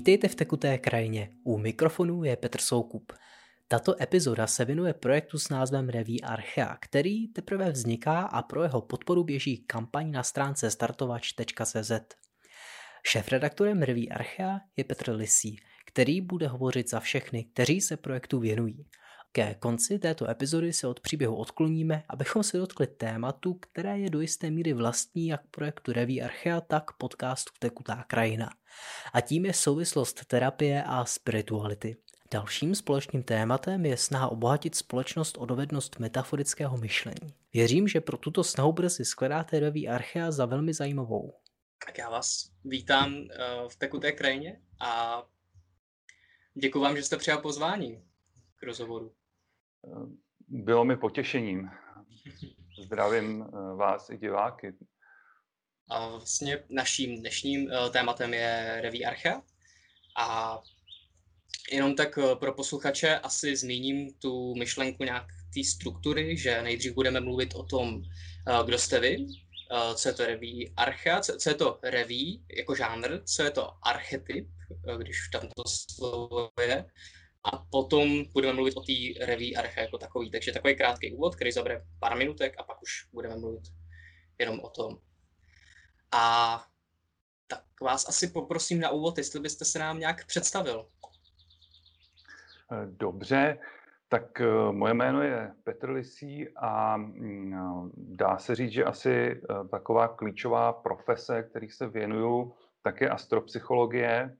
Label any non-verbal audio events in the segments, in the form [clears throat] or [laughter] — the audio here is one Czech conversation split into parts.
Vítejte v Tekuté krajině. U mikrofonu je Petr Soukup. Tato epizoda se věnuje projektu s názvem Reví Archea, který teprve vzniká a pro jeho podporu běží kampaň na stránce startovač.cz. Šéfredaktorem Reví Archea je Petr Lisí, který bude hovořit za všechny, kteří se projektu věnují. Ke konci této epizody se od příběhu odkloníme, abychom se dotkli tématu, které je do jisté míry vlastní jak projektu Reví Archea, tak podcastu Tekutá krajina. A tím je souvislost terapie a spirituality. Dalším společným tématem je snaha obohatit společnost o dovednost metaforického myšlení. Věřím, že pro tuto snahu brzy skladáte Reví Archea za velmi zajímavou. Tak já vás vítám uh, v Tekuté krajině a děkuji vám, že jste přijal pozvání k rozhovoru. Bylo mi potěšením. Zdravím eh, vás i diváky. A vlastně naším dnešním eh, tématem je Reví Archa. A jenom tak eh, pro posluchače asi zmíním tu myšlenku nějak té struktury, že nejdřív budeme mluvit o tom, kdo jste vy, co je to reví archa, co je to reví jako žánr, co je to archetyp, když tam to slovo je, a potom budeme mluvit o té reví arche jako takový. Takže takový krátký úvod, který zabere pár minutek a pak už budeme mluvit jenom o tom. A tak vás asi poprosím na úvod, jestli byste se nám nějak představil. Dobře, tak eh, moje jméno je Petr Lisí a mm, dá se říct, že asi eh, taková klíčová profese, který se věnuju, tak je astropsychologie.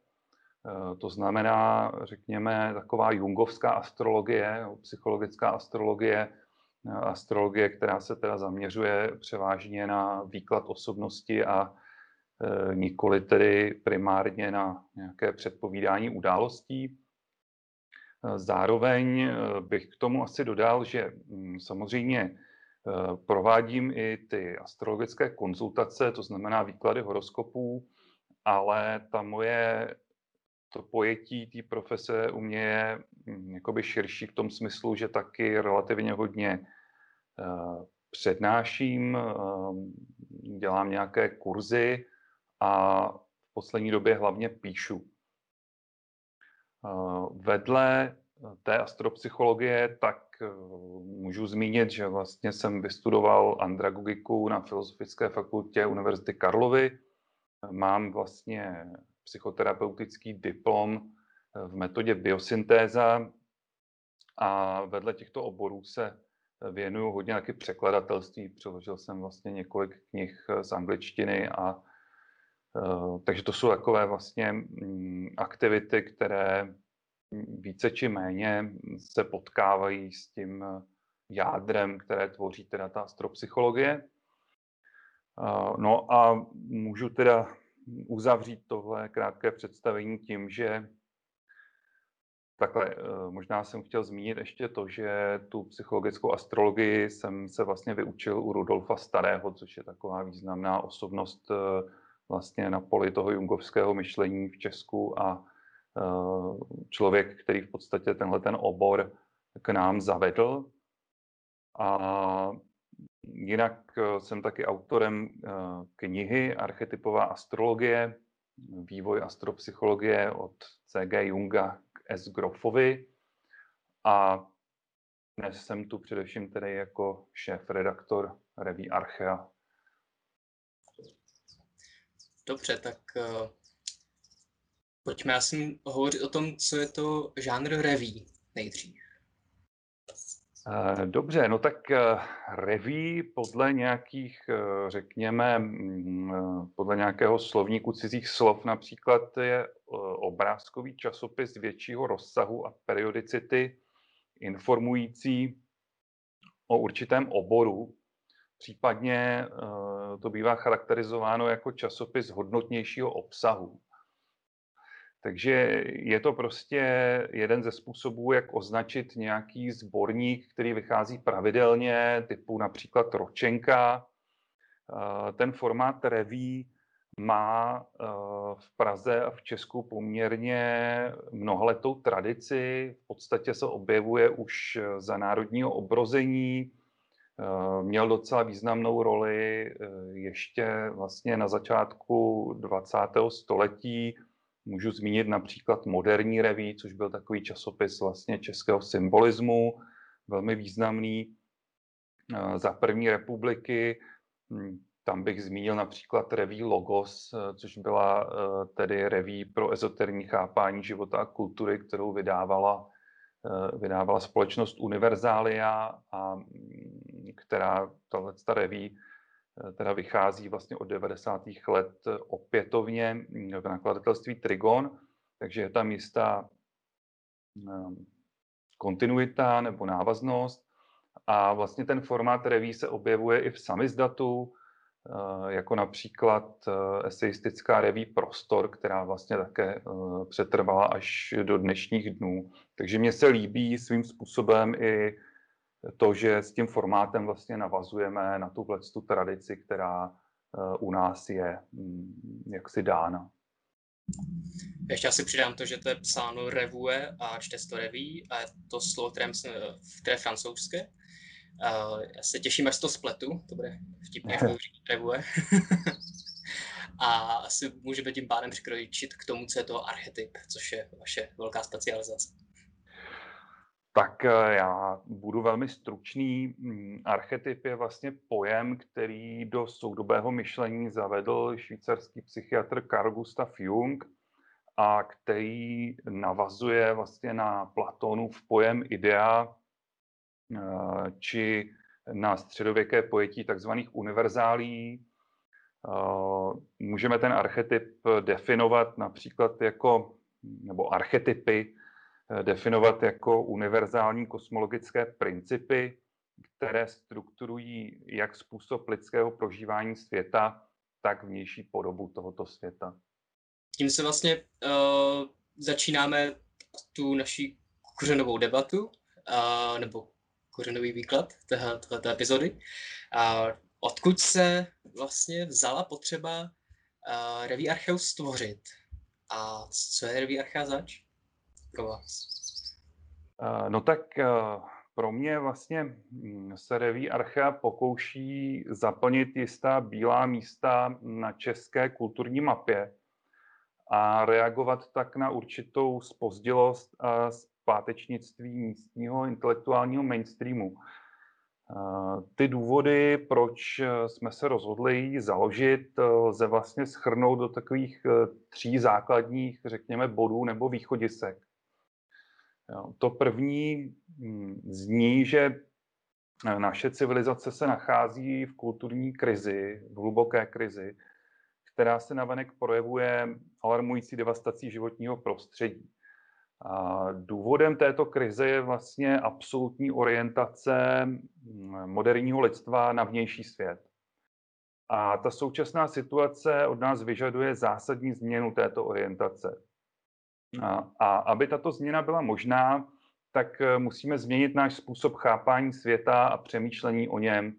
Eh, to znamená, řekněme, taková jungovská astrologie, psychologická astrologie, eh, astrologie, která se teda zaměřuje převážně na výklad osobnosti a eh, nikoli tedy primárně na nějaké předpovídání událostí. Zároveň bych k tomu asi dodal, že hm, samozřejmě provádím i ty astrologické konzultace, to znamená výklady horoskopů, ale ta moje to pojetí té profese u mě je hm, jakoby širší v tom smyslu, že taky relativně hodně uh, přednáším, uh, dělám nějaké kurzy a v poslední době hlavně píšu. Uh, vedle té astropsychologie, tak můžu zmínit, že vlastně jsem vystudoval andragogiku na Filozofické fakultě Univerzity Karlovy. Mám vlastně psychoterapeutický diplom eh, v metodě biosyntéza a vedle těchto oborů se věnuju hodně taky překladatelství. Přeložil jsem vlastně několik knih eh, z angličtiny a eh, takže to jsou takové vlastně mm, aktivity, které více či méně se potkávají s tím jádrem, které tvoří teda ta astropsychologie. No a můžu teda uzavřít tohle krátké představení tím, že takhle, eh, možná jsem chtěl zmínit ještě to, že tu psychologickou astrologii jsem se vlastně vyučil u Rudolfa Starého, což je taková významná osobnost eh, vlastně na poli toho jungovského myšlení v Česku a eh, člověk, který v podstatě tenhle ten obor k nám zavedl. A Jinak eh, jsem taky autorem eh, knihy Archetypová astrologie, vývoj astropsychologie od C.G. Junga k S. Groffovi. A dnes jsem tu především tedy jako šéf-redaktor reví Archea. Dobře, tak uh, pojďme asi hovořit o tom, co je to žánr reví nejdřív. Eh, dobře, no tak eh, reví podle nějakých, eh, řekněme, mm, podle nějakého slovníku cizích slov například je obrázkový časopis většího rozsahu a periodicity informující o určitém oboru. Případně to bývá charakterizováno jako časopis hodnotnějšího obsahu. Takže je to prostě jeden ze způsobů, jak označit nějaký sborník, který vychází pravidelně, typu například Ročenka. Eh, ten formát reví má eh, v Praze a v Česku poměrně mnohaletou tradici. V podstatě se objevuje už za národního obrození. Eh, měl docela významnou roli ještě vlastně na začátku 20. století Můžu zmínit například Moderní reví, což byl takový časopis vlastně českého symbolismu, velmi významný za první republiky. Hm, tam bych zmínil například reví Logos, což byla tedy reví pro ezoterní chápání života a kultury, kterou vydávala, vydávala společnost Univerzália a hm, která, tahle ta reví Eh, teda vychází vlastně od 90. let opětovně v nakladatelství Trigon, takže je tam jistá ehm, kontinuita nebo návaznost a vlastně ten formát reví se objevuje i v samizdatu, eh, jako například eh, eseistická reví Prostor, která vlastně také přetrvala až do dnešních dnů. Takže mně se líbí svým způsobem i to, že s tím formátem vlastně navazujeme na tu tu tradici, která eh, u nás je mm, jaksi dána. Ještě asi přidám to, že to je psáno revue a čte to reví a je to slovo, které, myslím, které je francouzské. Uh, já se těším, až to spletu, to bude vtipně [laughs] revue. a asi můžeme tím pádem přikročit k tomu, co je to archetyp, což je vaše velká specializace. Tak eh, já budu velmi stručný. Mm, archetyp je vlastně pojem, který do soudobého myšlení zavedl švýcarský psychiatr Carl Gustav Jung a který navazuje vlastně na Platonův pojem idea eh, či na středověké pojetí takzvaných univerzálí. Eh, můžeme ten archetyp definovat například jako, nebo archetypy definovat jako univerzální kosmologické principy, které strukturují jak způsob lidského prožívání světa, tak vnější podobu tohoto světa. Tím se vlastně uh, začínáme tu naší kořenovou debatu, uh, nebo kořenový výklad této epizody. Uh, odkud se vlastně vzala potřeba uh, Reví Archeus stvořit? A co je Reví Archea zač? Pro vás? No tak eh, pro mě vlastně hm, se reví Archa pokouší zaplnit jistá bílá místa na české kulturní mapě a reagovat tak na určitou spozdělost a zpátečnictví místního intelektuálního mainstreamu. Eh, ty důvody, proč eh, jsme se rozhodli ji založit, lze vlastně schrnout do takových tří základních, řekněme, bodů nebo východisek. To první hm, zní, že eh, naše civilizace se nachází v kulturní krizi, v hluboké krizi, která se navenek projevuje alarmující devastací životního prostředí. A důvodem této krize je vlastně absolutní orientace hm, moderního lidstva na vnější svět. A ta současná situace od nás vyžaduje zásadní změnu této orientace. A, aby tato změna byla možná, tak eh, musíme změnit náš způsob chápání světa a přemýšlení o něm,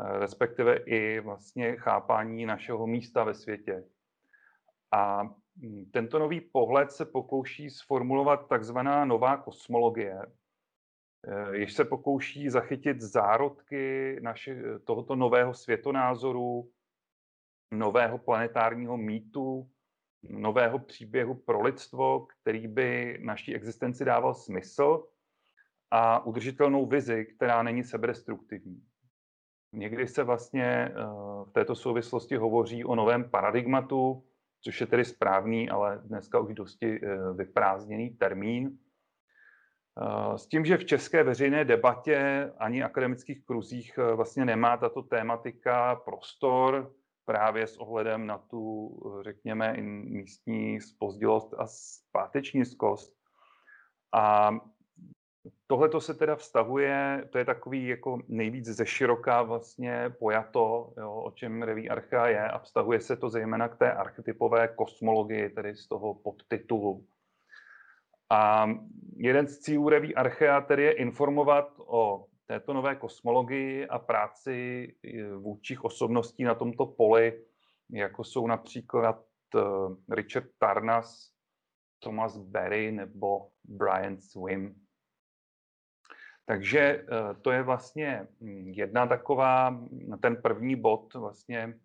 eh, respektive i vlastně chápání našeho místa ve světě. A hm, tento nový pohled se pokouší sformulovat takzvaná nová kosmologie, eh, jež se pokouší zachytit zárodky naše, tohoto nového světonázoru, nového planetárního mýtu, nového příběhu pro lidstvo, který by naší existenci dával smysl a udržitelnou vizi, která není sebedestruktivní. Někdy se vlastně eh, v této souvislosti hovoří o novém paradigmatu, což je tedy správný, ale dneska už dosti eh, vyprázdněný termín. Eh, s tím, že v české veřejné debatě ani akademických kruzích vlastně nemá tato tématika prostor, právě s ohledem na tu, řekněme, místní spozdilost a zpátečnickost. A tohle to se teda vztahuje, to je takový jako nejvíc ze široká vlastně pojato, jo, o čem reví archa je a vztahuje se to zejména k té archetypové kosmologii, tedy z toho podtitulu. A jeden z cílů reví archea tedy je informovat o této nové kosmologii a práci eh, vůdčích osobností na tomto poli, jako jsou například eh, Richard Tarnas, Thomas Berry nebo Brian Swim. Takže eh, to je vlastně hm, jedna taková, ten první bod vlastně,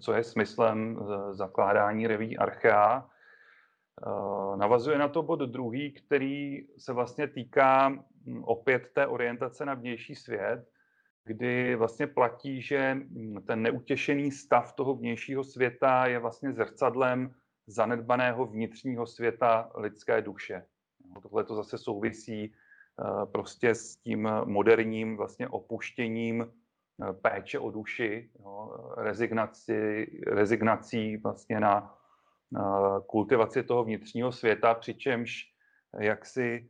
co je smyslem zakládání reví Archea. Navazuje na to bod druhý, který se vlastně týká hm, opět té orientace na vnější svět, kdy vlastně platí, že hm, ten neutěšený stav toho vnějšího světa je vlastně zrcadlem zanedbaného vnitřního světa lidské duše. Tohle to zase souvisí eh, prostě s tím moderním vlastně opuštěním eh, péče o duši, rezignaci, rezignací vlastně na kultivaci toho vnitřního světa, přičemž jaksi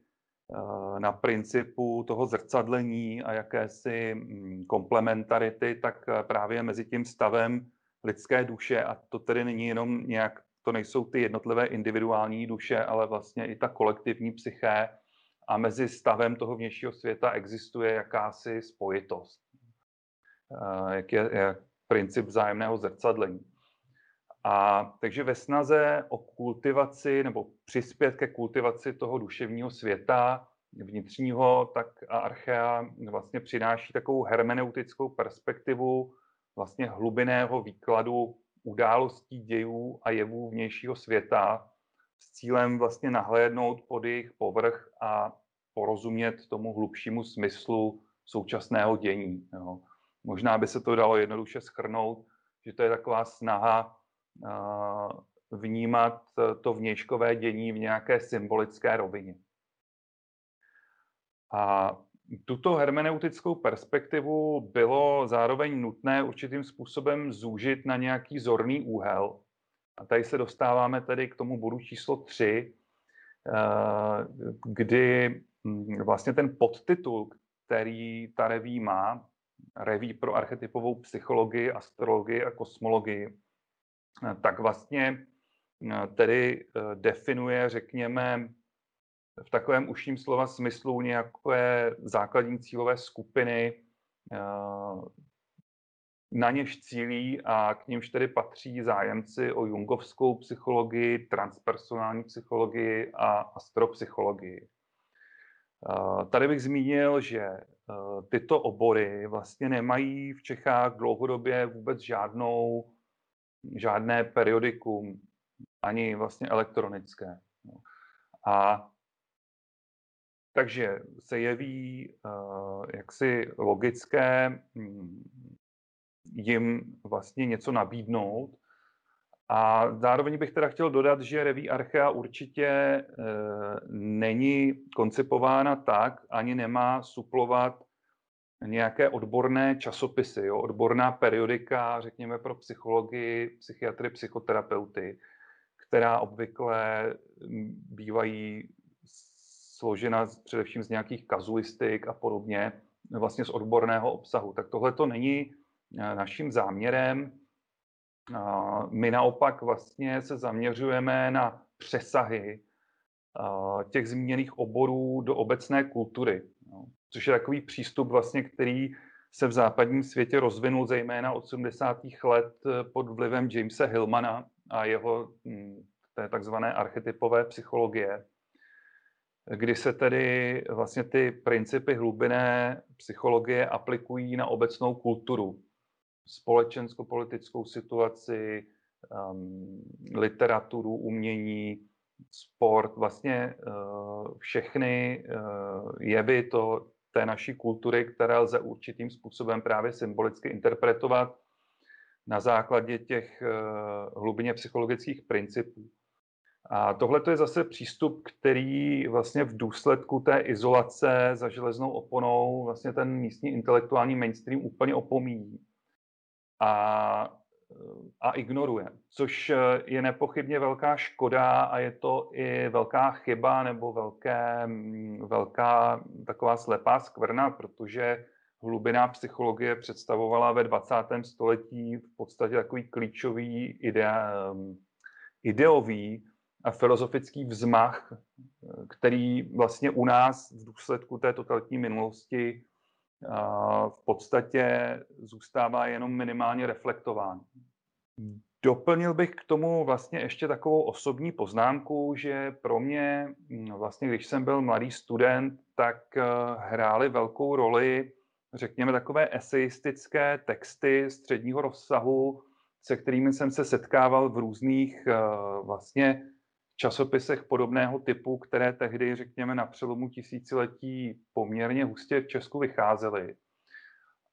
eh, na principu toho zrcadlení a jakési hm, komplementarity, tak právě mezi tím stavem lidské duše, a to tedy není jenom nějak to nejsou ty jednotlivé individuální duše, ale vlastně i ta kolektivní psyché a mezi stavem toho vnějšího světa existuje jakási spojitost. Eh, jak je, je princip vzájemného zrcadlení. A takže ve snaze o kultivaci nebo přispět ke kultivaci toho duševního světa vnitřního, tak Archea vlastně přináší takovou hermeneutickou perspektivu vlastně hlubinného výkladu událostí, dějů a jevů vnějšího světa s cílem vlastně nahlédnout pod jejich povrch a porozumět tomu hlubšímu smyslu současného dění. Jo. Možná by se to dalo jednoduše schrnout, že to je taková snaha vnímat to vnějškové dění v nějaké symbolické rovině. A tuto hermeneutickou perspektivu bylo zároveň nutné určitým způsobem zúžit na nějaký zorný úhel. A tady se dostáváme tedy k tomu bodu číslo 3, eh, kdy hm, vlastně ten podtitul, který ta reví má, reví pro archetypovou psychologii, astrologii a kosmologii, eh, tak vlastně eh, tedy definuje, řekněme, v takovém užším slova smyslu nějaké základní cílové skupiny, eh, na něž cílí a k nímž tedy patří zájemci o jungovskou psychologii, transpersonální psychologii a astropsychologii. Eh, tady bych zmínil, že eh, tyto obory vlastně nemají v Čechách dlouhodobě vůbec žádnou, žádné periodikum, ani vlastně elektronické. A takže se jeví uh, jaksi logické hm, jim vlastně něco nabídnout. A zároveň bych teda chtěl dodat, že reví Archea určitě uh, není koncipována tak, ani nemá suplovat nějaké odborné časopisy, jo, odborná periodika, řekněme pro psychologii, psychiatry, psychoterapeuty, která obvykle bývají složena především z nějakých kazuistik a podobně, vlastně z odborného obsahu. Tak tohle to není eh, naším záměrem. My naopak vlastně se zaměřujeme na přesahy těch zmíněných oborů do obecné kultury, což je takový přístup vlastně, který se v západním světě rozvinul zejména od 70. let eh, pod vlivem Jamesa Hillmana a jeho hm, té takzvané archetypové psychologie kdy se tedy vlastně ty principy hlubinné psychologie aplikují na obecnou kulturu, společensko-politickou situaci, um, literaturu, umění, sport, vlastně uh, všechny uh, jevy to, té naší kultury, které lze určitým způsobem právě symbolicky interpretovat na základě těch uh, hlubině psychologických principů. A tohle je zase přístup, který vlastně v důsledku té izolace za železnou oponou vlastně ten místní intelektuální mainstream úplně opomíjí a, a ignoruje, což je nepochybně velká škoda a je to i velká chyba nebo velké, velká taková slepá skvrna, protože hlubiná psychologie představovala ve 20. století v podstatě takový klíčový ide, ideový a filozofický vzmach, který vlastně u nás v důsledku té totalitní minulosti v podstatě zůstává jenom minimálně reflektován. Doplnil bych k tomu vlastně ještě takovou osobní poznámku, že pro mě, vlastně když jsem byl mladý student, tak e, hrály velkou roli, řekněme, takové eseistické texty středního rozsahu, se kterými jsem se setkával v různých e, vlastně časopisech podobného typu, které tehdy, řekněme, na přelomu tisíciletí poměrně hustě v Česku vycházely.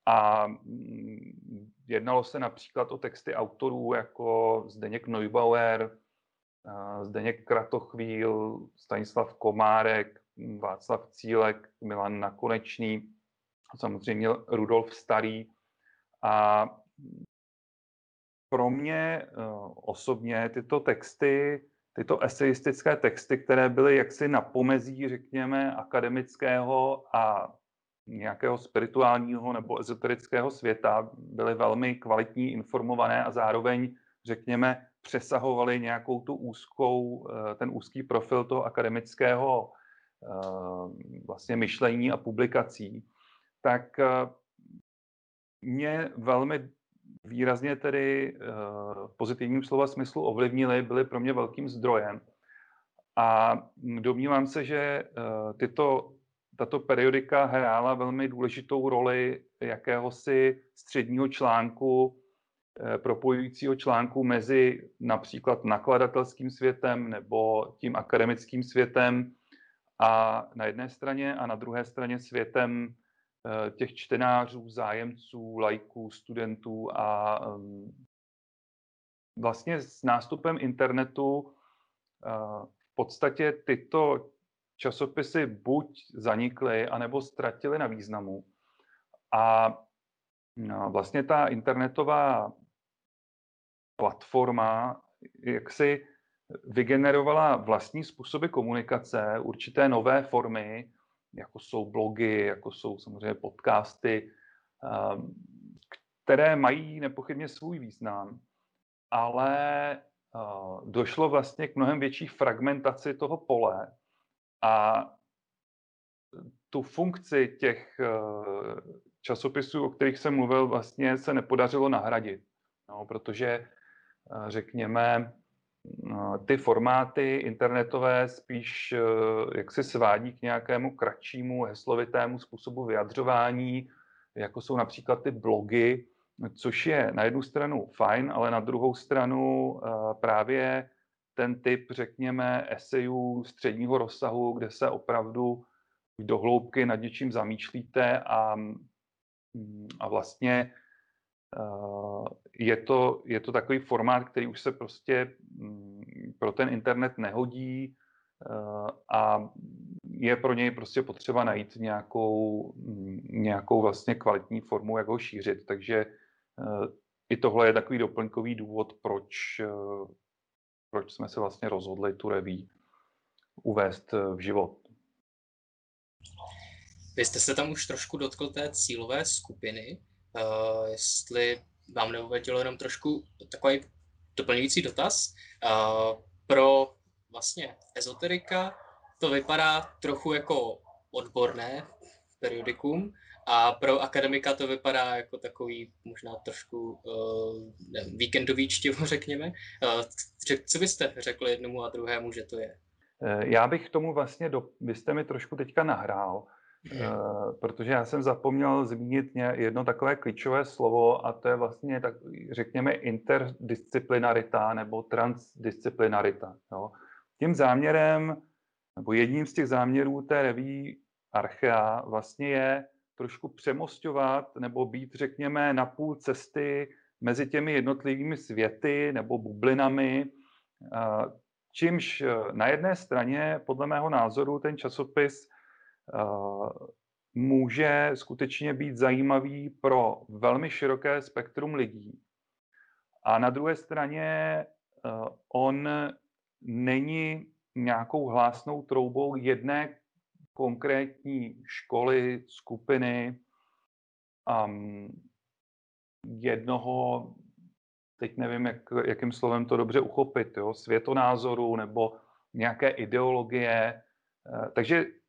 A mm, jednalo se například o texty autorů jako Zdeněk Neubauer, Zdeněk Kratochvíl, Stanislav Komárek, Václav Cílek, Milan Nakonečný, samozřejmě Rudolf Starý. A pro mě eh, osobně tyto texty, tyto eseistické texty, které byly jaksi na pomezí, řekněme, akademického a nějakého spirituálního nebo ezoterického světa, byly velmi kvalitní, informované a zároveň, řekněme, přesahovaly nějakou tu úzkou, eh, ten úzký profil toho akademického eh, vlastně myšlení a publikací, tak mě velmi výrazně tedy v pozitivním slova smyslu ovlivnili, byly pro mě velkým zdrojem. A domnívám se, že tyto, tato periodika hrála velmi důležitou roli jakéhosi středního článku, propojujícího článku mezi například nakladatelským světem nebo tím akademickým světem a na jedné straně a na druhé straně světem Eh, těch čtenářů, zájemců, lajků, studentů a vlastně s nástupem internetu eh, v podstatě tyto časopisy buď zanikly, anebo ztratily na významu. A no, vlastně ta internetová platforma jak si vygenerovala vlastní způsoby komunikace, určité nové formy, jako jsou blogy, jako jsou samozřejmě podcasty, ehm, které mají nepochybně svůj význam, ale eh, došlo vlastně k mnohem větší fragmentaci toho pole a tu funkci těch eh, časopisů, o kterých jsem mluvil, vlastně se nepodařilo nahradit. No, protože, eh, řekněme, ty formáty internetové spíš eh, jak se svádí k nějakému kratšímu heslovitému způsobu vyjadřování, jako jsou například ty blogy, což je na jednu stranu fajn, ale na druhou stranu eh, právě ten typ, řekněme, esejů středního rozsahu, kde se opravdu do hloubky nad něčím zamýšlíte a, mm, a vlastně je to, je to takový formát, který už se prostě mm, pro ten internet nehodí eh, a je pro něj prostě potřeba najít nějakou, mm, nějakou vlastně kvalitní formu, jak ho šířit. Takže eh, i tohle je takový doplňkový důvod, proč, proč jsme se vlastně rozhodli tu reví uvést v život. Vy jste se tam už trošku dotkl té cílové skupiny. Uh, jestli vám neuvedilo jenom trošku takový doplňující dotaz. Uh, pro vlastně ezoterika to vypadá trochu jako odborné periodikum a pro akademika to vypadá jako takový možná trošku uh, nevím, víkendový čtivo, [laughs] řekněme. Uh, co byste řekli jednomu a druhému, že to je? Já bych tomu vlastně, do, vy jste mi trošku teďka nahrál, protože já jsem zapomněl zmínit jedno takové klíčové slovo a to je vlastně, tak, řekněme, interdisciplinarita nebo transdisciplinarita. Jo. Tím záměrem, nebo jedním z těch záměrů té reví Archea vlastně je trošku přemostovat nebo být, řekněme, na půl cesty mezi těmi jednotlivými světy nebo bublinami, uh, čímž na jedné straně, podle mého názoru, ten časopis může skutečně být zajímavý pro velmi široké spektrum lidí. A na druhé straně on není nějakou hlásnou troubou jedné konkrétní školy, skupiny, um, jednoho, teď nevím, jak, jakým slovem to dobře uchopit, jo, světonázoru nebo nějaké ideologie. Takže Eh,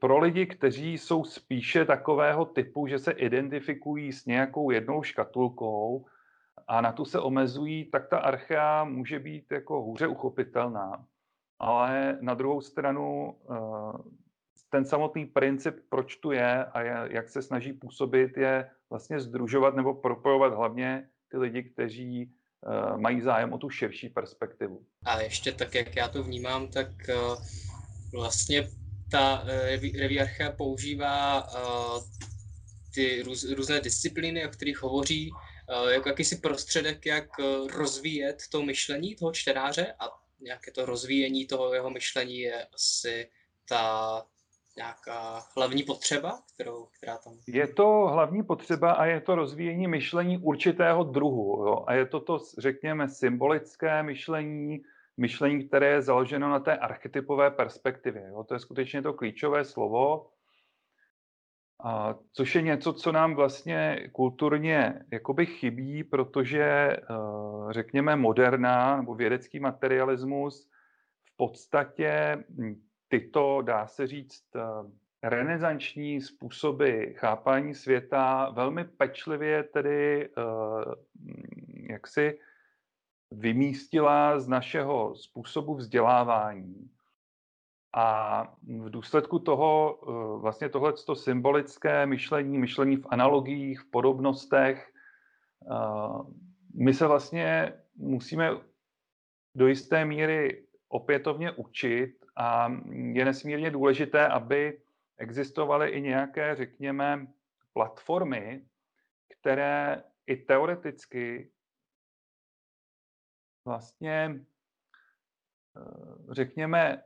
pro lidi, kteří jsou spíše takového typu, že se identifikují s nějakou jednou škatulkou a na tu se omezují, tak ta archea může být jako hůře uchopitelná. Ale na druhou stranu eh, ten samotný princip, proč tu je a jak se snaží působit, je vlastně združovat nebo propojovat hlavně ty lidi, kteří mají zájem o tu širší perspektivu. A ještě tak, jak já to vnímám, tak vlastně ta reviarcha používá ty růz, různé disciplíny, o kterých hovoří, jako jakýsi prostředek, jak rozvíjet to myšlení toho čtenáře a nějaké to rozvíjení toho jeho myšlení je asi ta nějaká hlavní potřeba, kterou, která tam... Je to hlavní potřeba a je to rozvíjení myšlení určitého druhu. Jo? A je to to, řekněme, symbolické myšlení, myšlení, které je založeno na té archetypové perspektivě. Jo? To je skutečně to klíčové slovo, a což je něco, co nám vlastně kulturně jakoby chybí, protože eh, řekněme moderná nebo vědecký materialismus v podstatě hm, tyto, dá se říct, eh, renesanční způsoby chápání světa velmi pečlivě tedy eh, jaksi vymístila z našeho způsobu vzdělávání. A v důsledku toho eh, vlastně tohleto symbolické myšlení, myšlení v analogiích, v podobnostech, my se vlastně musíme do jisté míry opětovně učit a je nesmírně důležité, aby existovaly i nějaké, řekněme, platformy, které i teoreticky vlastně, eh, řekněme,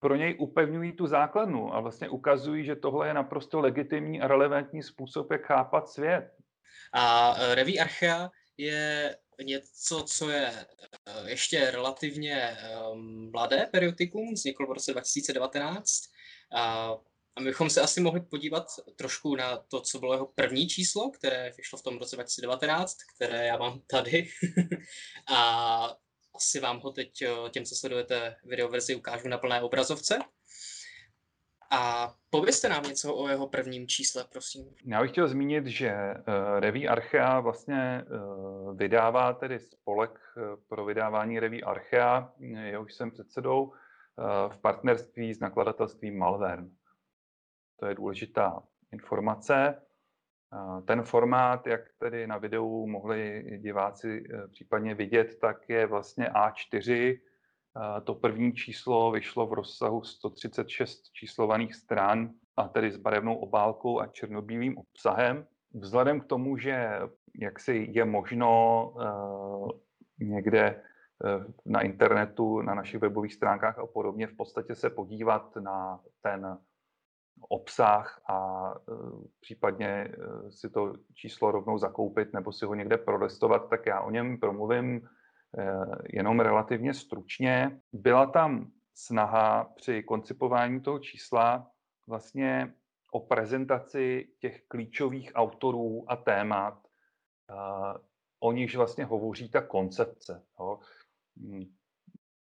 pro něj upevňují tu základnu a vlastně ukazují, že tohle je naprosto legitimní a relevantní způsob, jak chápat svět. A eh, Reví Archea je něco, co je eh, ještě relativně mladé periodikum, vzniklo v roce 2019. A, a my bychom se asi mohli podívat trošku na to, co bylo jeho první číslo, které vyšlo v tom roce 2019, které já mám tady. [laughs] a asi vám ho teď eh, těm, co sledujete videoverzi, ukážu na plné obrazovce. A povězte nám něco o jeho prvním čísle, prosím. Já bych chtěl zmínit, že uh, Reví Archea vlastně uh, vydává tedy spolek pro vydávání Reví Archea, jehož jsem předsedou, uh, v partnerství s nakladatelstvím Malvern. To je důležitá informace. Ten formát, jak tedy na videu mohli diváci uh, případně vidět, tak je vlastně A4, to první číslo vyšlo v rozsahu 136 číslovaných stran a tedy s barevnou obálkou a černobílým obsahem. Vzhledem k tomu, že jaksi je možno uh, někde na internetu, na našich webových stránkách a podobně v podstatě se podívat na ten obsah a uh, případně si to číslo rovnou zakoupit nebo si ho někde prolistovat, tak já o něm promluvím Eh, jenom relativně stručně. Byla tam snaha při koncipování toho čísla vlastně o prezentaci těch klíčových autorů a témat, o nichž vlastně hovoří ta koncepce.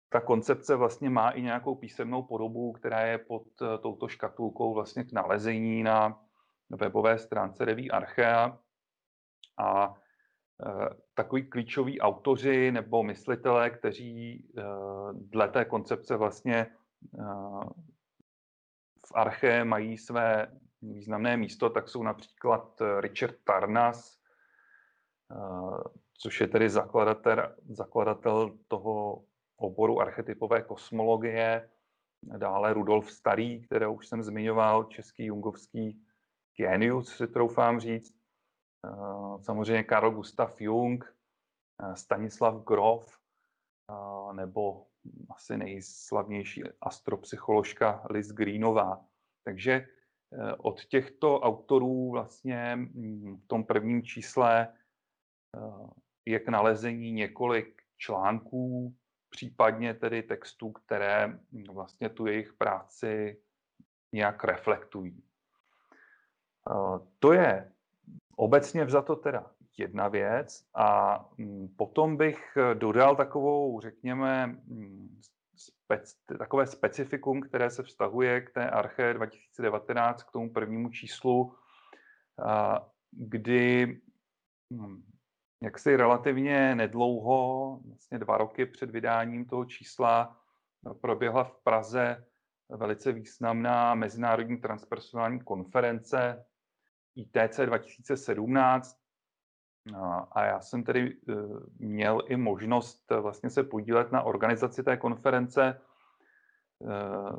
Ta koncepce vlastně má i nějakou písemnou podobu, která je pod eh, touto škatulkou vlastně k nalezení na webové stránce Reví Archea. A Eh, takový klíčoví autoři nebo myslitelé, kteří eh, dle té koncepce vlastně v arche mají své významné místo, tak jsou například Richard Tarnas, což je tedy zakladatel, zakladatel toho oboru archetypové kosmologie, dále Rudolf Starý, kterého už jsem zmiňoval, český jungovský genius, si troufám říct, Eh, samozřejmě Karl Gustav Jung, eh, Stanislav Grof eh, nebo asi nejslavnější astropsycholožka Liz Greenová. Takže od těchto autorů vlastně hm, v tom prvním čísle je k nalezení několik článků, případně tedy textů, které vlastně tu jejich práci nějak reflektují. To je Obecně vzato teda jedna věc a mm, potom bych eh, dodal takovou, řekněme, mm, spec, takové specifikum, které se vztahuje k té Arche 2019, k tomu prvnímu číslu, kdy mm, jaksi relativně nedlouho, vlastně dva roky před vydáním toho čísla, proběhla v Praze velice významná mezinárodní transpersonální konference ITC 2017, A já jsem tedy měl i možnost vlastně se podílet na organizaci té konference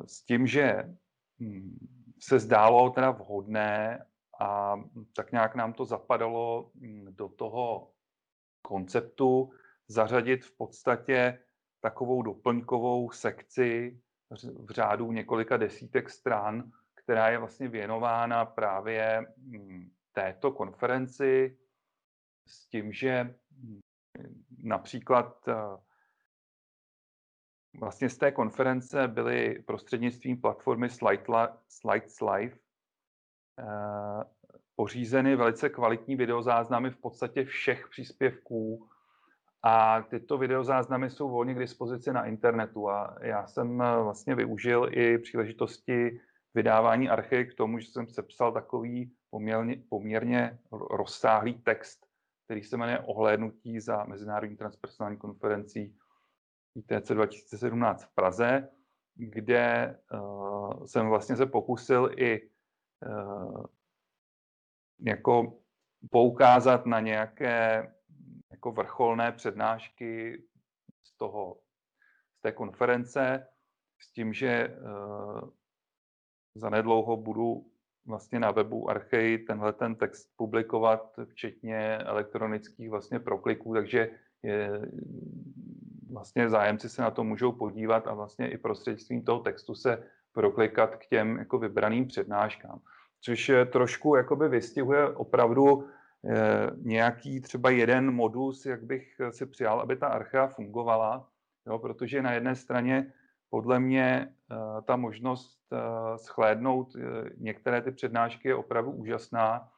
s tím, že hm, se zdálo teda vhodné a tak nějak nám to zapadalo hm, do toho konceptu zařadit v podstatě takovou doplňkovou sekci v řádu několika desítek stran, která je vlastně věnována právě hm, této konferenci s tím, že hm, například eh, vlastně z té konference byly prostřednictvím platformy Slides Live eh, pořízeny velice kvalitní videozáznamy v podstatě všech příspěvků. A tyto videozáznamy jsou volně k dispozici na internetu a já jsem eh, vlastně využil i příležitosti vydávání archy k tomu, že jsem sepsal takový poměrně, poměrně rozsáhlý text, který se jmenuje Ohlédnutí za Mezinárodní transpersonální konferencí ITC 2017 v Praze, kde uh, jsem vlastně se pokusil i uh, jako poukázat na nějaké jako vrcholné přednášky z toho, z té konference, s tím, že uh, zanedlouho budu vlastně na webu Archej tenhle ten text publikovat, včetně elektronických vlastně prokliků, takže je, vlastně zájemci se na to můžou podívat a vlastně i prostřednictvím toho textu se proklikat k těm jako vybraným přednáškám. Což trošku jakoby vystihuje opravdu eh, nějaký třeba jeden modus, jak bych si přijal, aby ta archa fungovala, jo, protože na jedné straně podle mě eh, ta možnost eh, schlédnout eh, některé ty přednášky je opravdu úžasná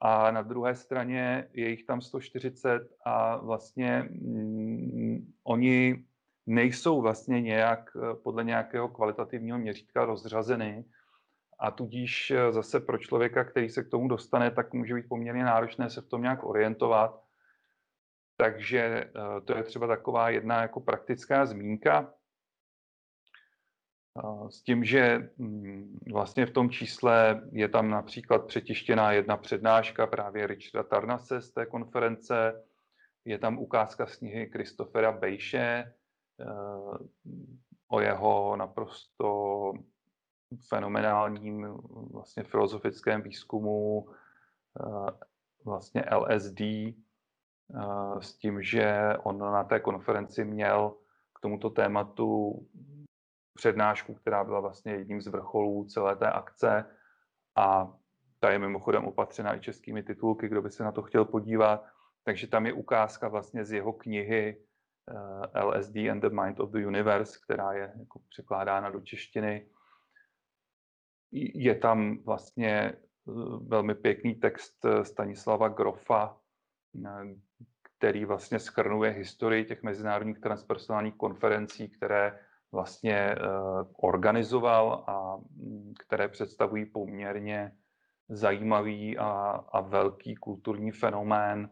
a na druhé straně je jich tam 140 a vlastně mm, oni nejsou vlastně nějak podle nějakého kvalitativního měřítka rozřazeny a tudíž zase pro člověka, který se k tomu dostane, tak může být poměrně náročné se v tom nějak orientovat. Takže to je třeba taková jedna jako praktická zmínka. S tím, že mm, vlastně v tom čísle je tam například přetištěná jedna přednáška právě Richarda Tarnase z té konference, je tam ukázka z knihy Kristofera Bejše eh, o jeho naprosto fenomenálním vlastně filozofickém výzkumu eh, vlastně LSD eh, s tím, že on na té konferenci měl k tomuto tématu přednášku, která byla vlastně jedním z vrcholů celé té akce a ta je mimochodem opatřena i českými titulky, kdo by se na to chtěl podívat. Takže tam je ukázka vlastně z jeho knihy eh, LSD and the Mind of the Universe, která je jako překládána do češtiny. Je tam vlastně uh, velmi pěkný text eh, Stanislava Grofa, uh, který vlastně schrnuje historii těch mezinárodních transpersonálních konferencí, které vlastně eh, organizoval a mm, které představují poměrně zajímavý a, a velký kulturní fenomén,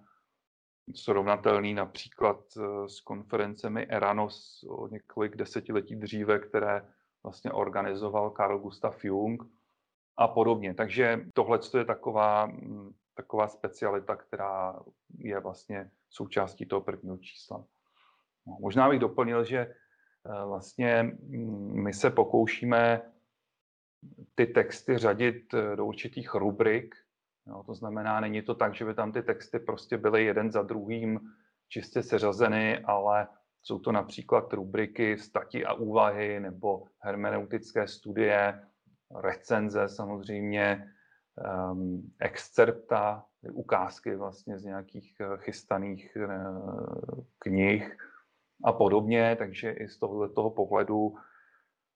srovnatelný například eh, s konferencemi Eranos o několik desetiletí dříve, které vlastně organizoval Carl Gustav Jung a podobně. Takže tohle je taková, mm, taková specialita, která je vlastně součástí toho prvního čísla. No, možná bych doplnil, že Eh, vlastně mm, my se pokoušíme ty texty řadit eh, do určitých rubrik. Jo, to znamená, není to tak, že by tam ty texty prostě byly jeden za druhým čistě seřazeny, ale jsou to například rubriky stati a úvahy nebo hermeneutické studie, recenze samozřejmě, um, excerpta, ukázky vlastně z nějakých eh, chystaných uh, knih, a podobně, takže i z tohoto toho pohledu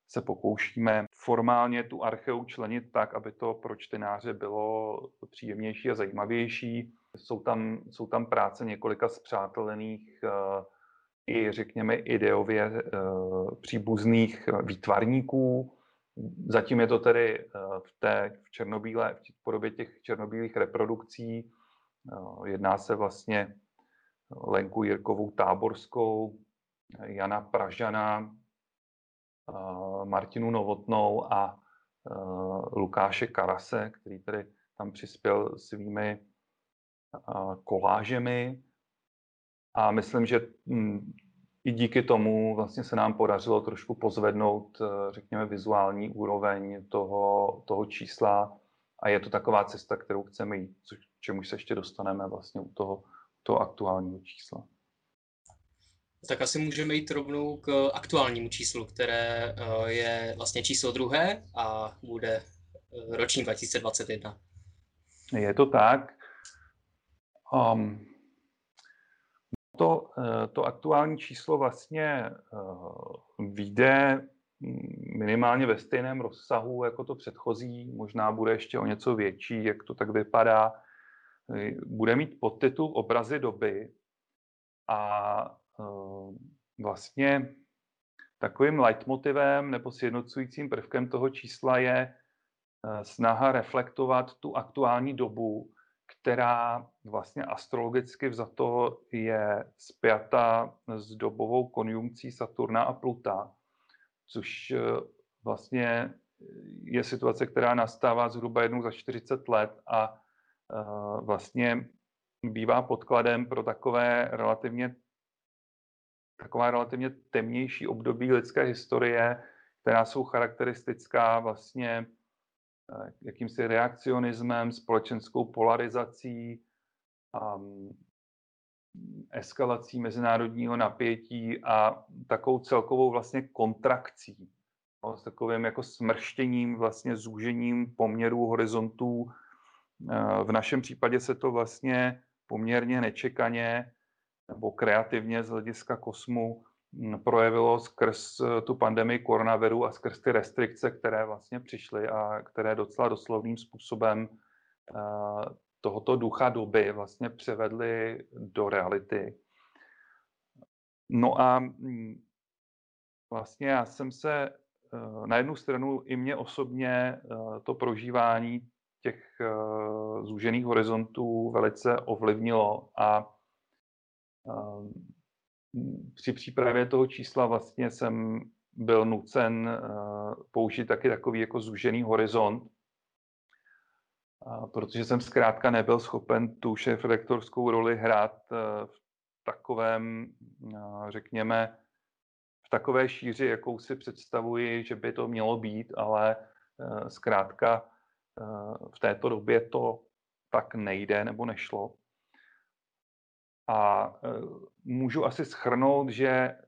se pokoušíme formálně tu archeu členit tak, aby to pro čtenáře bylo příjemnější a zajímavější. Jsou tam, jsou tam práce několika zpřátelených uh, i řekněme ideově uh, příbuzných výtvarníků. Zatím je to tedy uh, v té v černobílé, v podobě těch černobílých reprodukcí. Jedná se vlastně Lenku Jirkovou Táborskou, Jana Pražana, Martinu Novotnou a Lukáše Karase, který tedy tam přispěl svými kolážemi a myslím, že hm, i díky tomu vlastně se nám podařilo trošku pozvednout, eh, řekněme, vizuální úroveň toho, toho čísla a je to taková cesta, kterou chceme jít, což, čemu se ještě dostaneme vlastně u toho, toho aktuálního čísla. Tak asi můžeme jít rovnou k aktuálnímu číslu, které eh, je vlastně číslo druhé a bude eh, roční 2021. Je to tak. Um, to, eh, to aktuální číslo vlastně vyjde minimálně ve stejném rozsahu jako to předchozí, možná bude ještě o něco větší, jak to tak vypadá. Bude mít podtitul Obrazy doby a Eh, vlastně takovým leitmotivem nebo sjednocujícím prvkem toho čísla je eh, snaha reflektovat tu aktuální dobu, která vlastně astrologicky vzato je spjata s dobovou konjunkcí Saturna a Pluta, což eh, vlastně je situace, která nastává zhruba jednou za 40 let a vlastně bývá podkladem pro takové relativně taková relativně temnější období lidské historie, která jsou charakteristická vlastně eh, jakýmsi reakcionismem, společenskou polarizací, um, eskalací mezinárodního napětí a takovou celkovou vlastně kontrakcí, no, s takovým jako smrštěním, vlastně zúžením poměrů horizontů. Eh, v našem případě se to vlastně poměrně nečekaně nebo kreativně z hlediska kosmu projevilo skrz eh, tu pandemii koronaviru a skrz ty restrikce, které vlastně přišly a které docela doslovným způsobem eh, tohoto ducha doby vlastně převedly do reality. No a mm, vlastně já jsem se eh, na jednu stranu i mě osobně to prožívání těch zúžených horizontů velice ovlivnilo a při přípravě toho čísla vlastně jsem byl nucen eh, použít taky takový jako zúžený horizont, protože jsem zkrátka nebyl schopen tu šéf-redaktorskou roli hrát eh, v takovém, eh, řekněme, v takové šíři, jakou si představuji, že by to mělo být, ale zkrátka v této době to tak nejde nebo nešlo. A e, můžu asi schrnout, že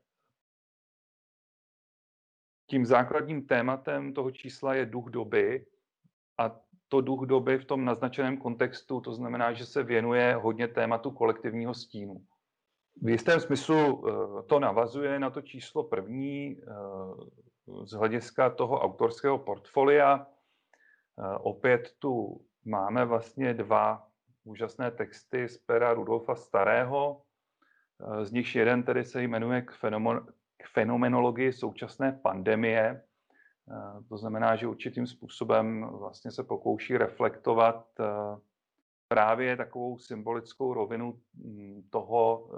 tím základním tématem toho čísla je duch doby a to duch doby v tom naznačeném kontextu, to znamená, že se věnuje hodně tématu kolektivního stínu. V jistém smyslu e, to navazuje na to číslo první e, z hlediska toho autorského portfolia. Opět tu máme vlastně dva úžasné texty z pera Rudolfa Starého, z nichž jeden tedy se jmenuje k, fenomen, k fenomenologii současné pandemie. To znamená, že určitým způsobem vlastně se pokouší reflektovat právě takovou symbolickou rovinu hm, toho,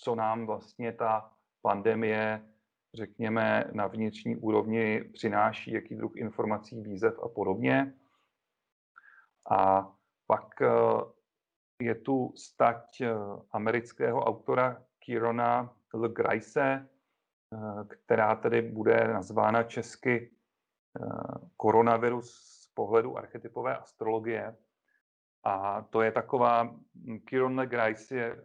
co nám vlastně ta pandemie, řekněme, na vnitřní úrovni přináší, jaký druh informací, výzev a podobně. A pak eh, je tu stať eh, amerického autora Kirona L. Grice, eh, která tedy bude nazvána česky koronavirus z pohledu archetypové astrologie. A to je taková, Kiron L. Grice je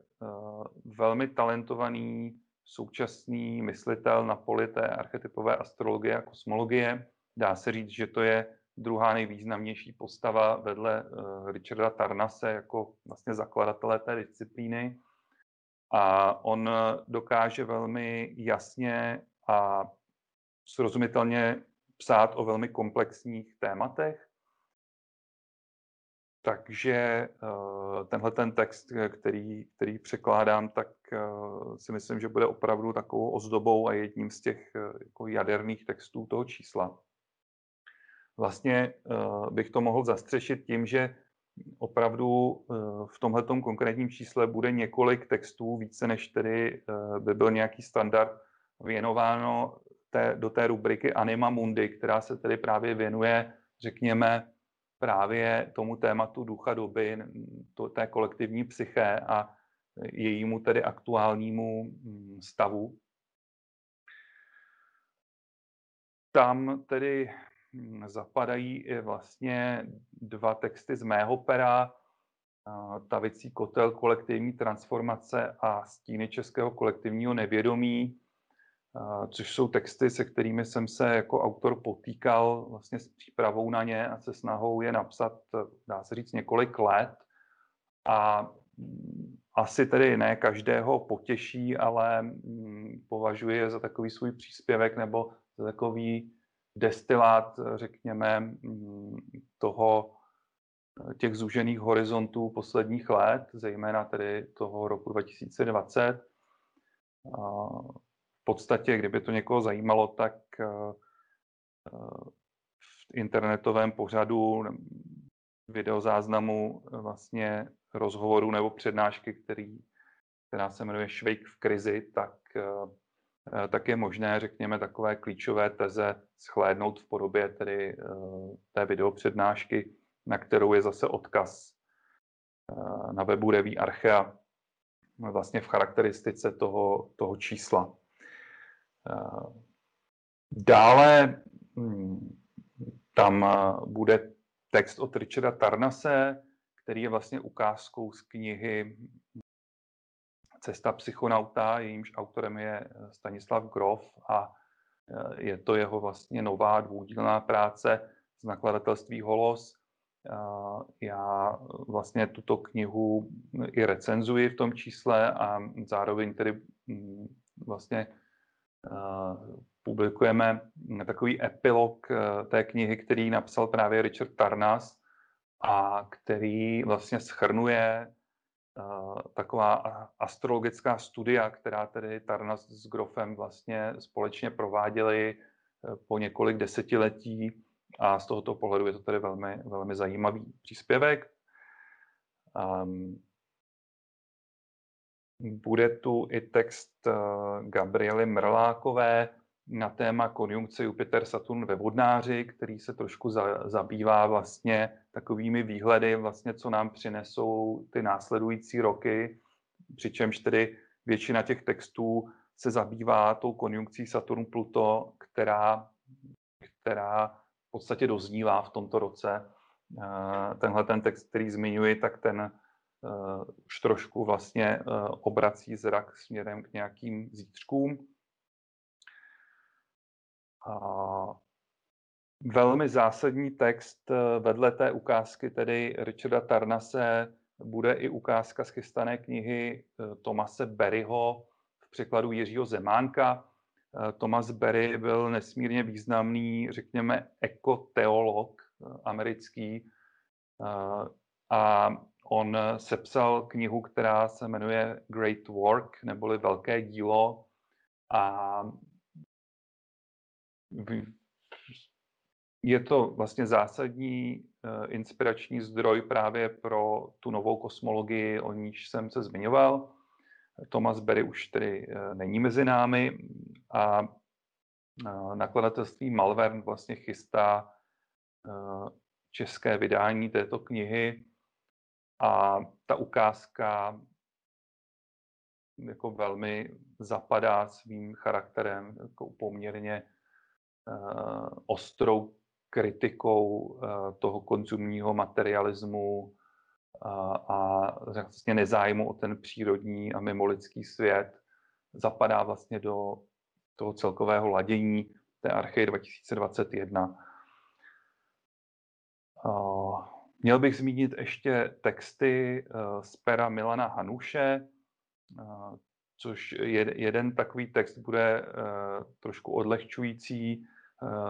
velmi talentovaný současný myslitel na poli té archetypové astrologie a kosmologie. Dá se říct, že to je druhá nejvýznamnější postava vedle uh, Richarda Tarnase jako vlastně zakladatele té disciplíny. A on dokáže velmi jasně a srozumitelně psát o velmi komplexních tématech. Takže uh, tenhle ten text, který, který překládám, tak si myslím, že bude opravdu takovou ozdobou a jedním z těch jako jaderných textů toho čísla vlastně uh, bych to mohl zastřešit tím, že opravdu uh, v tomhle konkrétním čísle bude několik textů, více než tedy uh, by byl nějaký standard věnováno té, do té rubriky Anima Mundi, která se tedy právě věnuje, řekněme, právě tomu tématu ducha doby, to, té kolektivní psyché a jejímu tedy aktuálnímu mm, stavu. Tam tedy zapadají i vlastně dva texty z mého pera, Tavicí kotel kolektivní transformace a stíny českého kolektivního nevědomí, což jsou texty, se kterými jsem se jako autor potýkal vlastně s přípravou na ně a se snahou je napsat, dá se říct, několik let. A mm, asi tedy ne každého potěší, ale mm, považuje za takový svůj příspěvek nebo za takový destilát, řekněme, mm, toho, těch zúžených horizontů posledních let, zejména tedy toho roku 2020. V podstatě, kdyby to někoho zajímalo, tak eh, v internetovém pořadu videozáznamu vlastně rozhovoru nebo přednášky, který, která se jmenuje Švejk v krizi, tak, eh, tak je možné, řekněme, takové klíčové teze schlédnout v podobě tedy eh, té videopřednášky, na kterou je zase odkaz eh, na webu Reví Archea vlastně v charakteristice toho, toho čísla. Dále hm, tam bude text od Richarda Tarnase, který je vlastně ukázkou z knihy Cesta psychonauta, jejímž autorem je eh, Stanislav Grof a eh, je to jeho vlastně nová dvoudílná práce z nakladatelství Holos. Já vlastně tuto knihu i recenzuji v tom čísle a zároveň tedy mm, vlastně eh, publikujeme takový epilog té knihy, který napsal právě Richard Tarnas, a který vlastně schrnuje taková astrologická studia, která tedy Tarnas s Grofem vlastně společně prováděli uh, po několik desetiletí a z tohoto pohledu je to tedy velmi, velmi zajímavý příspěvek. Um, bude tu i text uh, Gabriely Mrlákové, na téma konjunkce Jupiter-Saturn ve vodnáři, který se trošku za, zabývá vlastně takovými výhledy, vlastně, co nám přinesou ty následující roky, přičemž tedy většina těch textů se zabývá tou konjunkcí Saturn-Pluto, která, která v podstatě doznívá v tomto roce. Eh, tenhle ten text, který zmiňuji, tak ten uh, už trošku vlastně uh, obrací zrak směrem k nějakým zítřkům. Velmi zásadní text eh, vedle té ukázky, tedy Richarda Tarnase, bude i ukázka z chystané knihy eh, Tomase Berryho v překladu Jiřího Zemánka. Eh, Thomas Berry byl nesmírně významný, řekněme, ekoteolog americký a on sepsal knihu, která se jmenuje Great Work, neboli Velké dílo a je to vlastně zásadní eh, inspirační zdroj právě pro tu novou kosmologii, o níž jsem se zmiňoval. Thomas Berry už tedy eh, není mezi námi a eh, nakladatelství Malvern vlastně chystá české vydání této knihy a ta ukázka jako velmi zapadá svým charakterem jako poměrně ostrou kritikou eh, toho konzumního materialismu a, a vlastně nezájmu o ten přírodní a mimolidský svět zapadá vlastně do toho celkového ladění té Archeje 2021. Měl bych zmínit ještě texty eh, z pera Milana Hanuše, což jeden takový text bude trošku odlehčující Eh,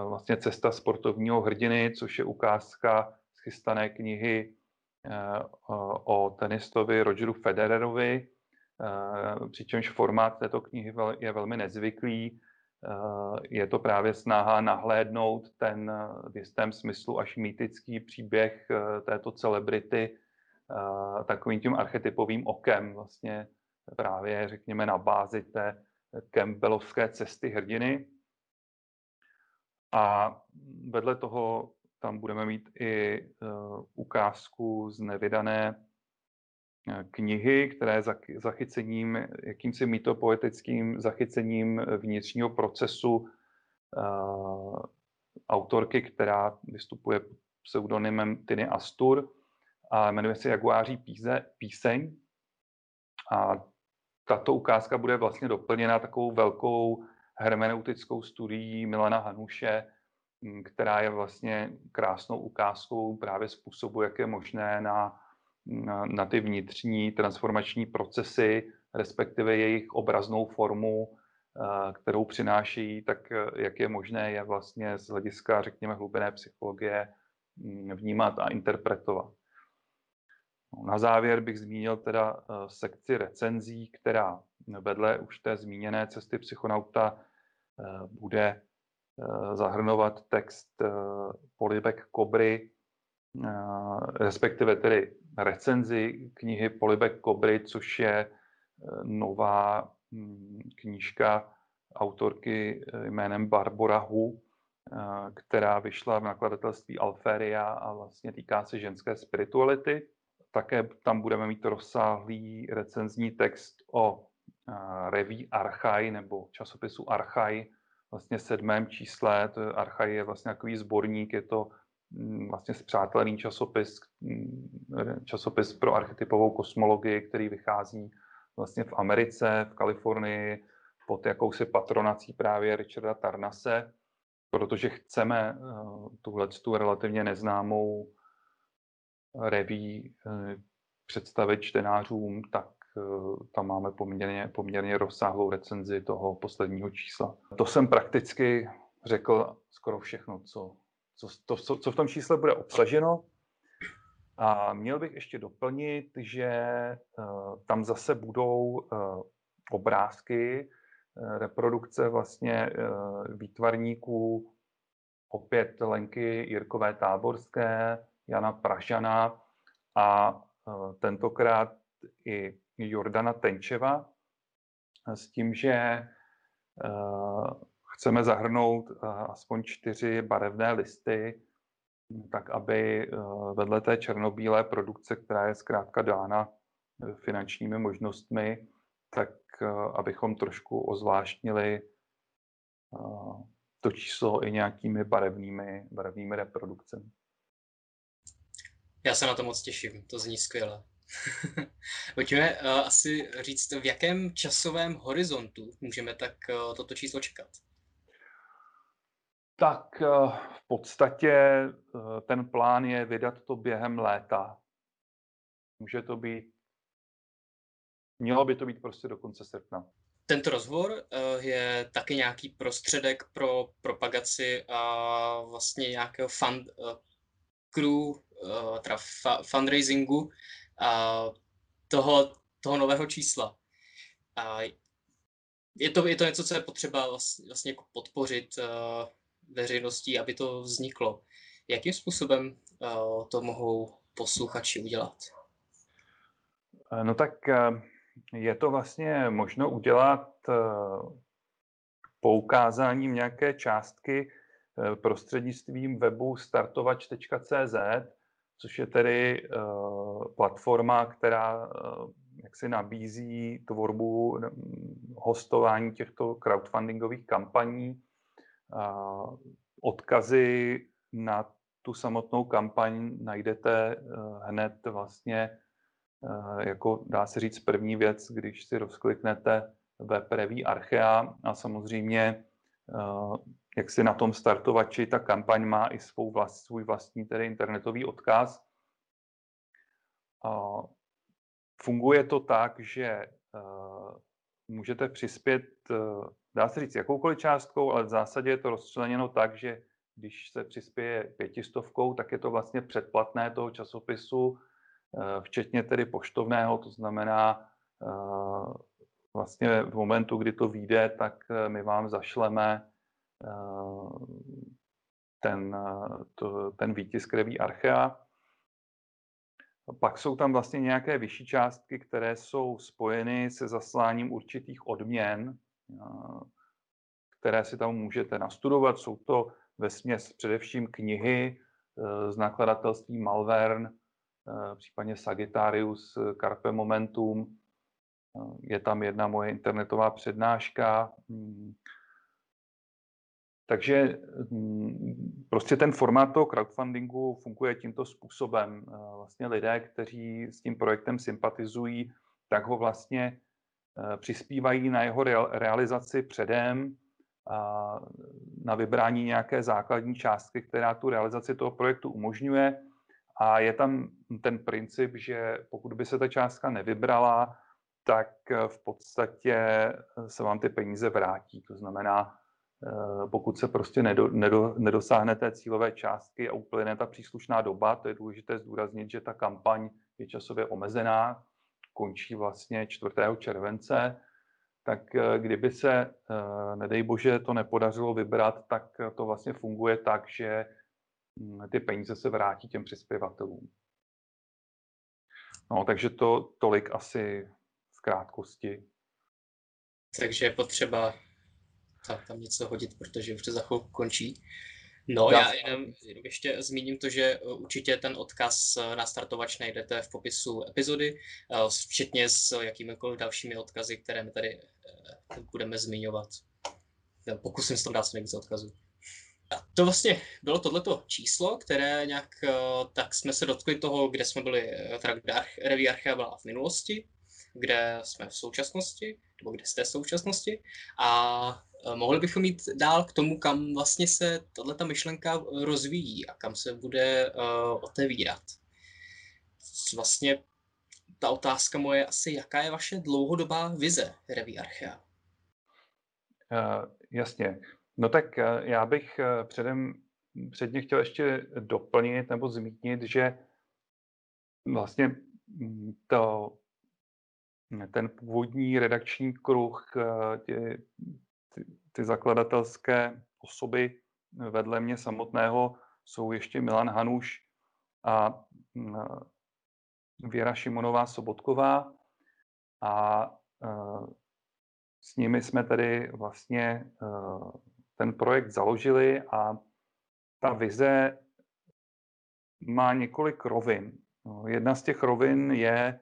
vlastně cesta sportovního hrdiny, což je ukázka z chystané knihy eh, o tenistovi Rogeru Federerovi, eh, přičemž formát této knihy je velmi nezvyklý. Je to právě snaha nahlédnout ten v jistém smyslu až mýtický příběh této celebrity takovým tím archetypovým okem, vlastně právě řekněme na bázi té Campbellovské cesty hrdiny. A vedle toho tam budeme mít i uh, ukázku z nevydané knihy, které zachycením, jakýmsi mitopoetickým zachycením vnitřního procesu autorky, která vystupuje pseudonymem Tiny Astur a jmenuje se Jaguáří píze, píseň. A tato ukázka bude vlastně doplněna takovou velkou hermeneutickou studií Milana Hanuše, která je vlastně krásnou ukázkou právě způsobu, jak je možné na, na, na ty vnitřní transformační procesy, respektive jejich obraznou formu, kterou přináší, tak jak je možné je vlastně z hlediska, řekněme, hlubené psychologie vnímat a interpretovat. No, na závěr bych zmínil teda eh, sekci recenzí, která vedle už té zmíněné cesty psychonauta eh, bude eh, zahrnovat text Polibek Kobry, respektive tedy recenzi knihy Polibek Kobry, což je nová hm, knížka autorky jménem Barbara Hu, která vyšla v nakladatelství Alferia a vlastně týká se ženské spirituality. Také tam budeme mít rozsáhlý recenzní text o reví Archaj nebo časopisu Archaj, vlastně sedmém čísle. To je, je vlastně takový sborník, je to mm, vlastně zpřátelený časopis, mm, časopis pro archetypovou kosmologii, který vychází vlastně v Americe, v Kalifornii, pod jakousi patronací právě Richarda Tarnase, protože chceme uh, tuhle tu relativně neznámou reví eh, představit čtenářům, tak eh, tam máme poměrně, poměrně rozsáhlou recenzi toho posledního čísla. To jsem prakticky řekl skoro všechno, co, co, to, co, co v tom čísle bude obsaženo. A měl bych ještě doplnit, že uh, tam zase budou uh, obrázky, uh, reprodukce vlastně výtvarníků, opět Lenky Jirkové Táborské, Jana Pražana a tentokrát i Jordana Tenčeva s tím, že e, chceme zahrnout e, aspoň čtyři barevné listy, tak aby vedle té černobílé produkce, která je zkrátka dána finančními možnostmi, tak abychom trošku ozvláštnili to číslo i nějakými barevnými, barevnými reprodukcemi. Já se na to moc těším, to zní skvěle. [laughs] Pojďme uh, asi říct, v jakém časovém horizontu můžeme tak uh, toto číslo čekat? Tak uh, v podstatě uh, ten plán je vydat to během léta. Může to být, mělo by to být prostě do konce srpna. Tento rozhovor uh, je taky nějaký prostředek pro propagaci a vlastně nějakého fund, crew teda fundraisingu toho, toho nového čísla. A je to, je to něco, co je potřeba vlastně, vlastně jako podpořit uh, veřejností, aby to vzniklo. Jakým způsobem uh, to mohou posluchači udělat? No tak je to vlastně možno udělat poukázáním nějaké částky prostřednictvím webu startovač.cz což je tedy uh, platforma, která uh, jak si nabízí tvorbu, hostování těchto crowdfundingových kampaní. Odkazy na tu samotnou kampaň najdete hned vlastně jako dá se říct první věc, když si rozkliknete web Reví Archea a samozřejmě jak si na tom startovači ta kampaň má i svou vlast, svůj vlastní tedy internetový odkaz. Funguje to tak, že uh, můžete přispět, uh, dá se říct, jakoukoliv částkou, ale v zásadě je to rozčleněno tak, že když se přispěje pětistovkou, tak je to vlastně předplatné toho časopisu, uh, včetně tedy poštovného, to znamená, vlastně v momentu, kdy to vyjde, tak my vám zašleme ten, to, ten výtisk reví Archea. Pak jsou tam vlastně nějaké vyšší částky, které jsou spojeny se zasláním určitých odměn, které si tam můžete nastudovat. Jsou to ve směs především knihy z nakladatelství Malvern, případně Sagittarius, Carpe Momentum. Je tam jedna moje internetová přednáška. Takže hmm, prostě ten formát toho crowdfundingu funguje tímto způsobem. Vlastně lidé, kteří s tím projektem sympatizují, tak ho vlastně přispívají na jeho realizaci předem, na vybrání nějaké základní částky, která tu realizaci toho projektu umožňuje. A je tam ten princip, že pokud by se ta částka nevybrala, tak v podstatě se vám ty peníze vrátí. To znamená, pokud se prostě nedo, nedo, nedosáhne té cílové částky a uplyne ta příslušná doba, to je důležité zdůraznit, že ta kampaň je časově omezená, končí vlastně 4. července, tak eh, kdyby se, eh, nedej bože, to nepodařilo vybrat, tak to vlastně funguje tak, že hm, ty peníze se vrátí těm přispěvatelům. No, takže to tolik asi v krátkosti. Takže je potřeba tam něco hodit, protože už to za chvilku končí. No, já jenom, jenom ještě zmíním to, že eh, určitě ten odkaz eh, na startovač najdete v popisu epizody, eh, včetně s jakýmikoliv dalšími odkazy, které my tady budeme zmiňovat. Pokusím se tam dát nejvíce odkazů. To vlastně bylo tohleto číslo, které nějak, tak jsme se dotkli toho, kde jsme byli, teda Reví Archea byla v minulosti, kde jsme v současnosti, nebo kde jste v současnosti. A mohli bychom jít dál k tomu, kam vlastně se tato myšlenka rozvíjí a kam se bude uh, otevírat. Vlastně ta otázka moje asi, jaká je vaše dlouhodobá vize Reví Archea? Uh, jasně. No tak uh, já bych uh, předem předně chtěl ještě doplnit nebo zmínit, že vlastně mm, to, ten původní redakční kruh, tě, ty, zakladatelské osoby vedle mě samotného jsou ještě Milan Hanuš a mm, Věra Šimonová Sobotková a e, s nimi jsme tedy vlastně e, ten projekt založili a ta vize má několik rovin. Jedna z těch rovin je e,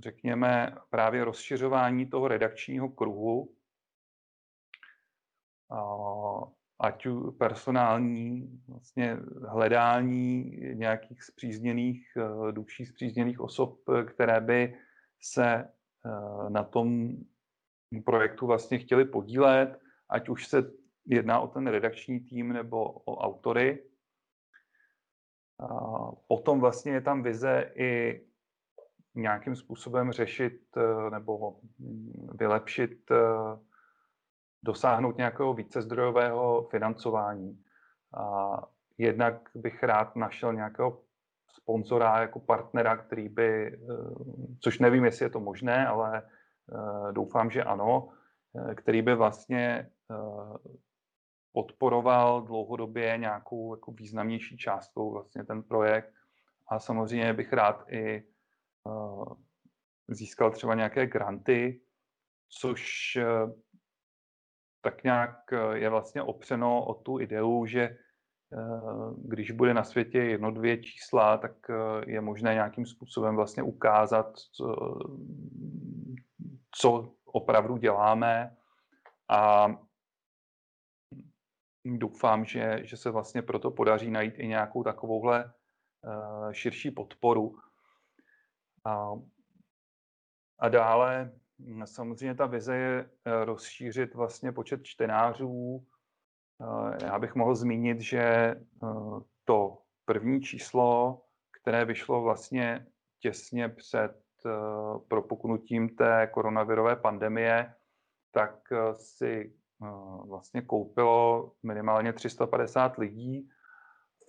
řekněme, právě rozšiřování toho redakčního kruhu, ať personální, vlastně hledání nějakých zpřízněných, eh, duší zpřízněných osob, které by se eh, na tom projektu vlastně chtěli podílet, ať už se jedná o ten redakční tým nebo o autory. Potom vlastně je tam vize i nějakým způsobem řešit eh, nebo hm, vylepšit, dosáhnout nějakého vícezdrojového financování. A jednak bych rád našel nějakého sponzora jako partnera, který by, eh, což nevím, jestli je to možné, ale doufám, že ano, který by vlastně podporoval dlouhodobě nějakou jako významnější částkou vlastně ten projekt. A samozřejmě bych rád i Eh, získal třeba nějaké granty, což eh, tak nějak eh, je vlastně opřeno o tu ideu, že když bude na světě jedno, dvě čísla, tak je možné nějakým způsobem vlastně ukázat, co, opravdu děláme a doufám, že, že se vlastně proto podaří najít i nějakou takovouhle širší podporu. A, a dále samozřejmě ta vize je eh, rozšířit vlastně počet čtenářů. Eh, já bych mohl zmínit, že eh, to první číslo, které vyšlo vlastně těsně před propuknutím té koronavirové pandemie, tak si vlastně koupilo minimálně 350 lidí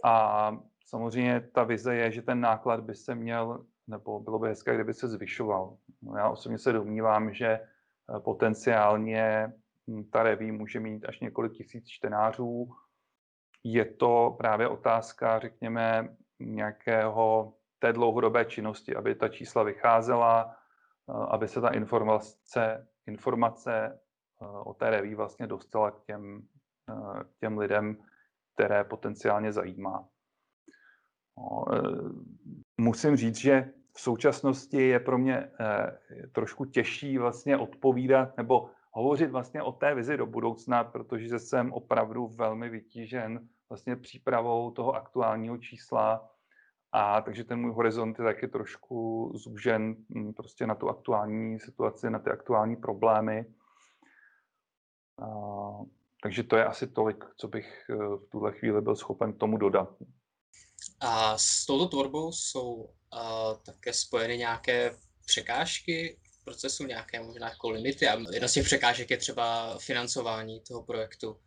a samozřejmě ta vize je, že ten náklad by se měl nebo bylo by hezké, kdyby se zvyšoval. No, já osobně se domnívám, že eh, potenciálně hm, ta reví může mít až několik tisíc čtenářů. Je to právě otázka, řekněme, nějakého té dlouhodobé činnosti, aby ta čísla vycházela, eh, aby se ta informace, informace eh, o té reví vlastně dostala k těm, k těm lidem, které potenciálně zajímá. No, musím říct, že v současnosti je pro mě trošku těžší vlastně odpovídat nebo hovořit vlastně o té vizi do budoucna, protože jsem opravdu velmi vytížen vlastně přípravou toho aktuálního čísla a takže ten můj horizont je taky trošku zúžen mm, prostě na tu aktuální situaci, na ty aktuální problémy. A, takže to je asi tolik, co bych eh, v tuhle chvíli byl schopen tomu dodat. A s touto tvorbou jsou uh, také spojeny nějaké překážky v procesu, nějaké možná jako limity. A jedna z těch překážek je třeba financování toho projektu.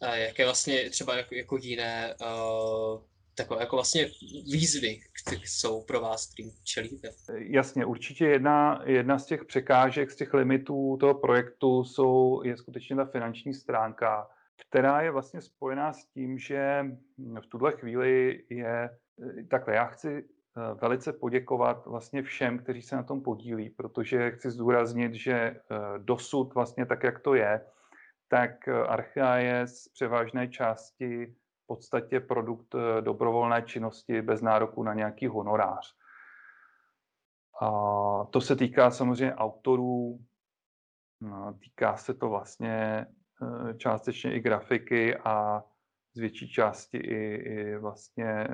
A jaké vlastně třeba jako, jako jiné uh, takové jako vlastně výzvy, které jsou pro vás, kterým čelíte? Jasně, určitě jedna, jedna z těch překážek, z těch limitů toho projektu jsou, je skutečně ta finanční stránka, která je vlastně spojená s tím, že v tuhle chvíli je takhle. Já chci eh, velice poděkovat vlastně všem, kteří se na tom podílí, protože chci zdůraznit, že eh, dosud vlastně tak, jak to je, tak Archea je z převážné části podstatě produkt dobrovolné činnosti bez nároku na nějaký honorář. A to se týká samozřejmě autorů, no, týká se to vlastně částečně i grafiky a z větší části i, i vlastně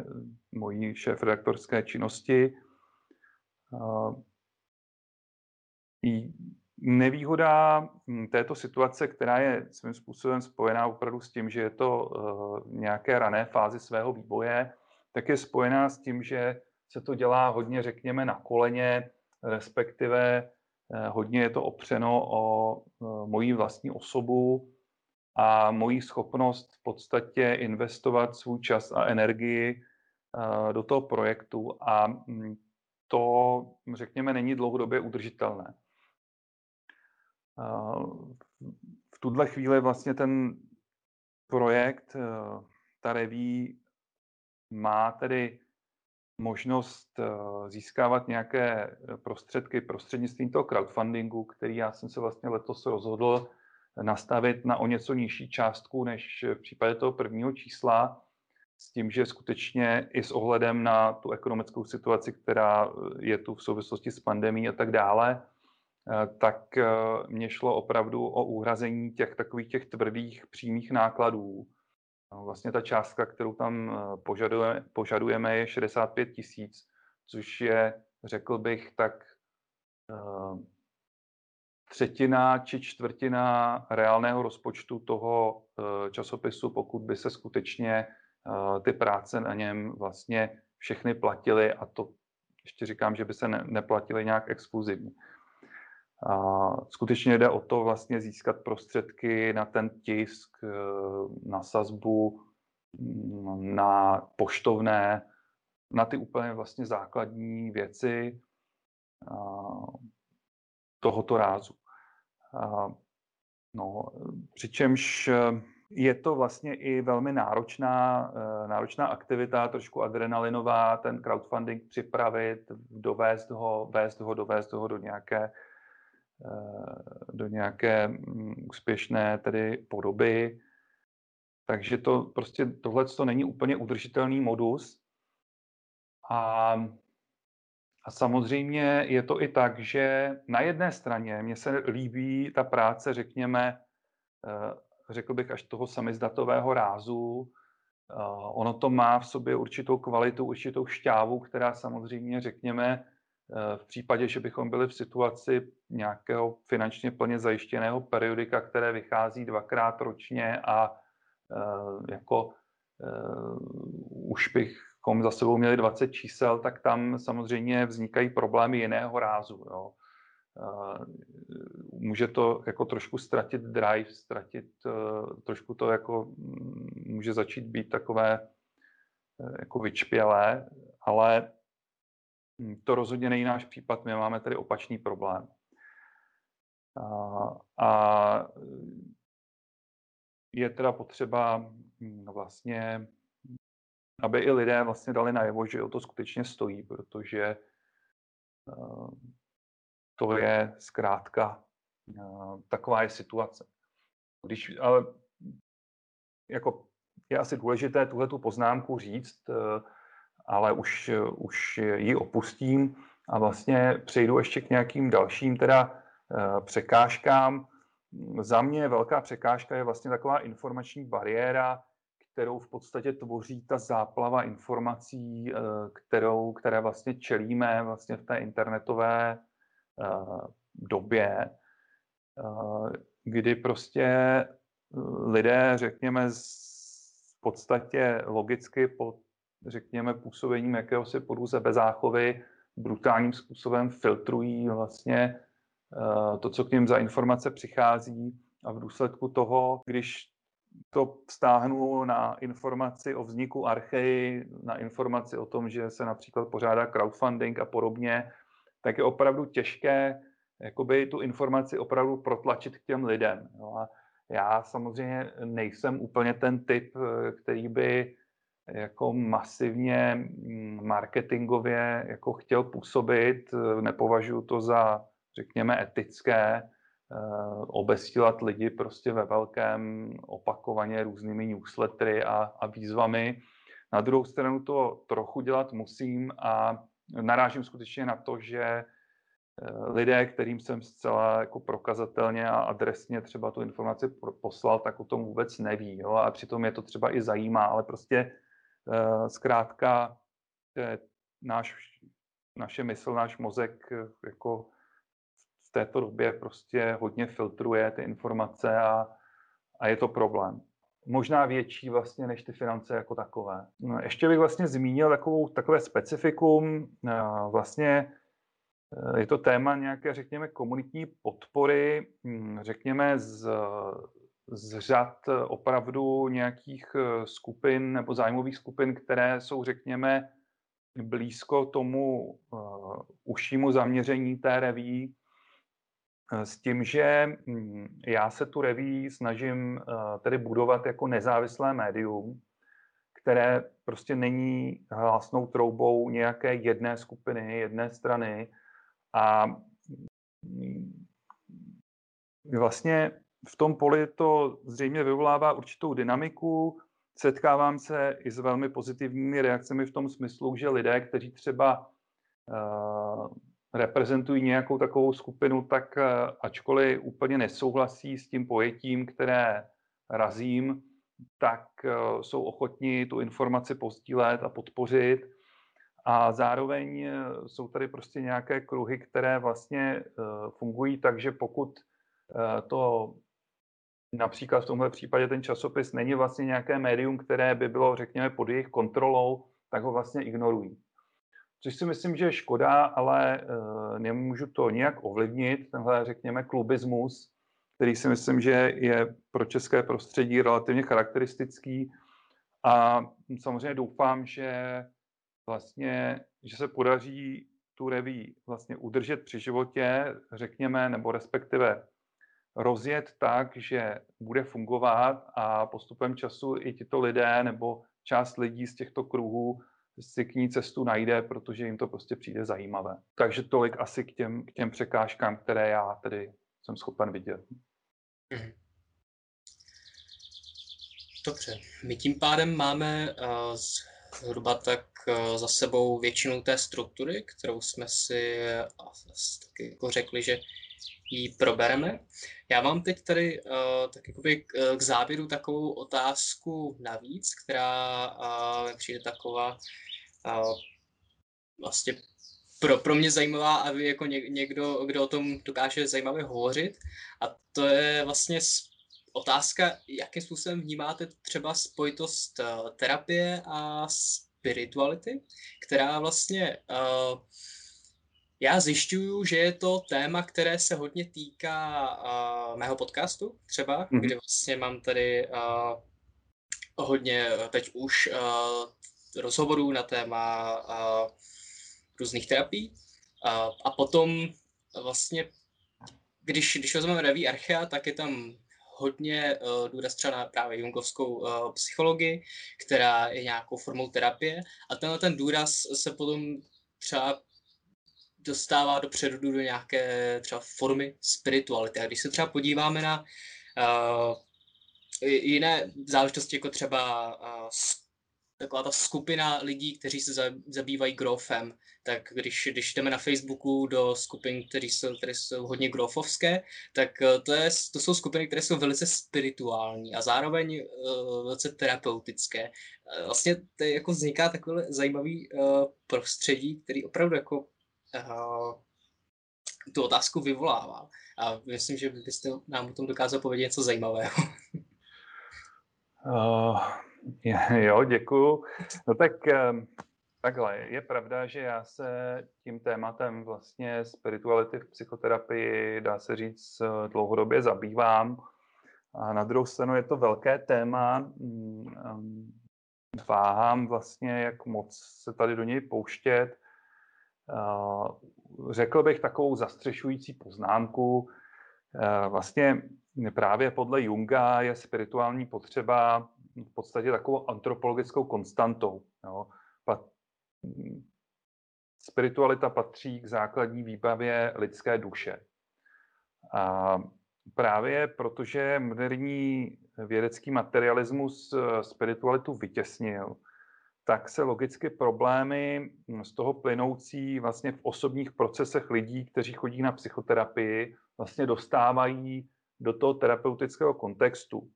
mojí šéf-redaktorské činnosti. Nevýhoda hm, této situace, která je svým způsobem spojená opravdu s tím, že je to nějaké rané fázi svého vývoje, tak je spojená s tím, že se to dělá hodně, řekněme, na koleně, respektive hodně je to opřeno o uh, moji vlastní osobu a moji schopnost v podstatě investovat svůj čas a energii uh, do toho projektu a hm, to, řekněme, není dlouhodobě udržitelné. V tuhle chvíli vlastně ten projekt, eh, ta reví, má tedy možnost eh, získávat nějaké prostředky prostřednictvím toho crowdfundingu, který já jsem se vlastně letos rozhodl nastavit na o něco nižší částku než v případě toho prvního čísla, s tím, že skutečně i s ohledem na tu ekonomickou situaci, která je tu v souvislosti s pandemí a tak dále, Eh, tak eh, mě šlo opravdu o uhrazení těch takových těch tvrdých přímých nákladů. No, vlastně ta částka, kterou tam eh, požadujeme, požadujeme je 65 tisíc, což je, řekl bych, tak třetina či čtvrtina reálného rozpočtu toho časopisu, pokud by se skutečně ty práce na něm vlastně všechny platily a to ještě říkám, že by se neplatily nějak exkluzivně. A skutečně jde o to vlastně získat prostředky na ten tisk, eh, na sazbu, mm, na poštovné, na ty úplně vlastně základní věci tohoto rázu. No, přičemž eh, je to vlastně i velmi náročná, eh, náročná aktivita, trošku adrenalinová, ten crowdfunding připravit, dovést ho, vést ho, dovést ho do nějaké do nějaké mm, úspěšné tedy podoby. Takže to prostě tohle to není úplně udržitelný modus. A, a samozřejmě je to i tak, že na jedné straně mně se líbí ta práce, řekněme, eh, řekl bych až toho samizdatového rázu. Eh, ono to má v sobě určitou kvalitu, určitou šťávu, která samozřejmě, řekněme, Eh, v případě, že bychom byli v situaci nějakého finančně plně zajištěného periodika, které vychází dvakrát ročně a eh, jako uh, už bychom za sebou měli 20 čísel, tak tam samozřejmě vznikají problémy jiného rázu. Jo. Může to jako trošku ztratit drive, ztratit trošku to jako mm, může začít být takové jako vyčpělé, ale to rozhodně není náš případ, my máme tady opačný problém. A, a je teda potřeba hm, vlastně, aby i lidé vlastně dali najevo, že o to skutečně stojí, protože eh, to je zkrátka eh, taková je situace. Když, ale jako je asi důležité tuhle tu poznámku říct, eh, ale už, už ji opustím a vlastně přejdu ještě k nějakým dalším teda překážkám. Za mě velká překážka je vlastně taková informační bariéra, kterou v podstatě tvoří ta záplava informací, kterou, které vlastně čelíme vlastně v té internetové době, kdy prostě lidé, řekněme, v podstatě logicky pod, řekněme, působením jakéhosi podůze bezáchovy brutálním způsobem filtrují vlastně to, co k ním za informace přichází a v důsledku toho, když to vztáhnu na informaci o vzniku Archei, na informaci o tom, že se například pořádá crowdfunding a podobně, tak je opravdu těžké jakoby tu informaci opravdu protlačit k těm lidem. Jo. A já samozřejmě nejsem úplně ten typ, který by jako masivně mm, marketingově jako chtěl působit. Nepovažuji to za, řekněme, etické eh, obestílat lidi prostě ve velkém opakovaně různými newslettery a, a výzvami. Na druhou stranu to trochu dělat musím a narážím skutečně na to, že Eh, lidé, kterým jsem zcela jako prokazatelně a adresně třeba tu informaci poslal, tak o tom vůbec neví. Jo? A přitom je to třeba i zajímá, ale prostě zkrátka náš, naše mysl, náš mozek eh, jako v této době prostě hodně filtruje ty informace a, a je to problém. Možná větší vlastně než ty finance jako takové. No, ještě bych vlastně zmínil takovou, takové specifikum. Vlastně Eh, je to téma nějaké, řekněme, komunitní podpory, hm, řekněme, z, z řad opravdu nějakých eh, skupin nebo zájmových skupin, které jsou, řekněme, blízko tomu uh, užšímu zaměření té reví, s tím, že hm, já se tu reví snažím uh, tedy budovat jako nezávislé médium, které prostě není hlasnou troubou nějaké jedné skupiny, jedné strany, a vlastně v tom poli to zřejmě vyvolává určitou dynamiku. Setkávám se i s velmi pozitivními reakcemi v tom smyslu, že lidé, kteří třeba uh, reprezentují nějakou takovou skupinu, tak uh, ačkoliv úplně nesouhlasí s tím pojetím, které razím, tak uh, jsou ochotní tu informaci pozdílet a podpořit. A zároveň eh, jsou tady prostě nějaké kruhy, které vlastně eh, fungují tak, že pokud eh, to například v tomhle případě ten časopis není vlastně nějaké médium, které by bylo, řekněme, pod jejich kontrolou, tak ho vlastně ignorují. Což si myslím, že je škoda, ale nemůžu to nějak ovlivnit, tenhle, řekněme, klubismus, který si myslím, že je pro české prostředí relativně charakteristický. A samozřejmě doufám, že vlastně, že se podaří tu reví vlastně udržet při životě, řekněme, nebo respektive rozjet tak, že bude fungovat a postupem času i tito lidé nebo část lidí z těchto kruhů si k ní cestu najde, protože jim to prostě přijde zajímavé. Takže tolik asi k těm, k těm překážkám, které já tedy jsem schopen vidět. Mhm. Dobře, my tím pádem máme uh, zhruba tak za sebou většinu té struktury, kterou jsme si taky jako řekli, že ji probereme. Já mám teď tady uh, tak jakoby k, eh, k závěru takovou otázku navíc, která přijde taková vlastně pro, pro mě zajímavá a vy jako někdo, kdo o tom dokáže zajímavě hovořit. A to je vlastně otázka, jakým způsobem vnímáte třeba spojitost terapie a spirituality, která vlastně uh, já zjišťuju, že je to téma, které se hodně týká uh, mého podcastu třeba, mm-hmm. kde vlastně mám tady uh, hodně teď už uh, rozhovorů na téma uh, různých terapií. Uh, a potom vlastně, když, když vezmeme Reví Archea, tak je tam hodně uh, důraz třeba na právě jungovskou uh, psychologii, která je nějakou formou terapie a tenhle ten důraz se potom třeba dostává do předu do nějaké třeba formy spirituality. A když se třeba podíváme na uh, jiné záležitosti, jako třeba uh, taková ta skupina lidí, kteří se zabývají grofem. Tak když, když jdeme na Facebooku do skupin, které jsou, které jsou hodně grofovské, tak eh, to, je, to jsou skupiny, které jsou velice spirituální a zároveň uh, velice terapeutické. Vlastně to jako vzniká takové zajímavý uh, prostředí, který opravdu jako uh, tu otázku vyvolává. A myslím, že byste nám o tom dokázal povědět něco zajímavého. Uh, jo, děkuju. No tak takhle, je pravda, že já se tím tématem vlastně spirituality v psychoterapii, dá se říct, dlouhodobě zabývám. A na druhou stranu je to velké téma. Mm, váhám vlastně, jak moc se tady do něj pouštět. Řekl bych takovou zastřešující poznámku. Vlastně právě podle Junga je spirituální potřeba v podstatě takovou antropologickou konstantou. Jo. Spiritualita patří k základní výbavě lidské duše. A právě protože moderní vědecký materialismus spiritualitu vytěsnil, tak se logicky problémy z toho plynoucí vlastně v osobních procesech lidí, kteří chodí na psychoterapii, vlastně dostávají do toho terapeutického kontextu.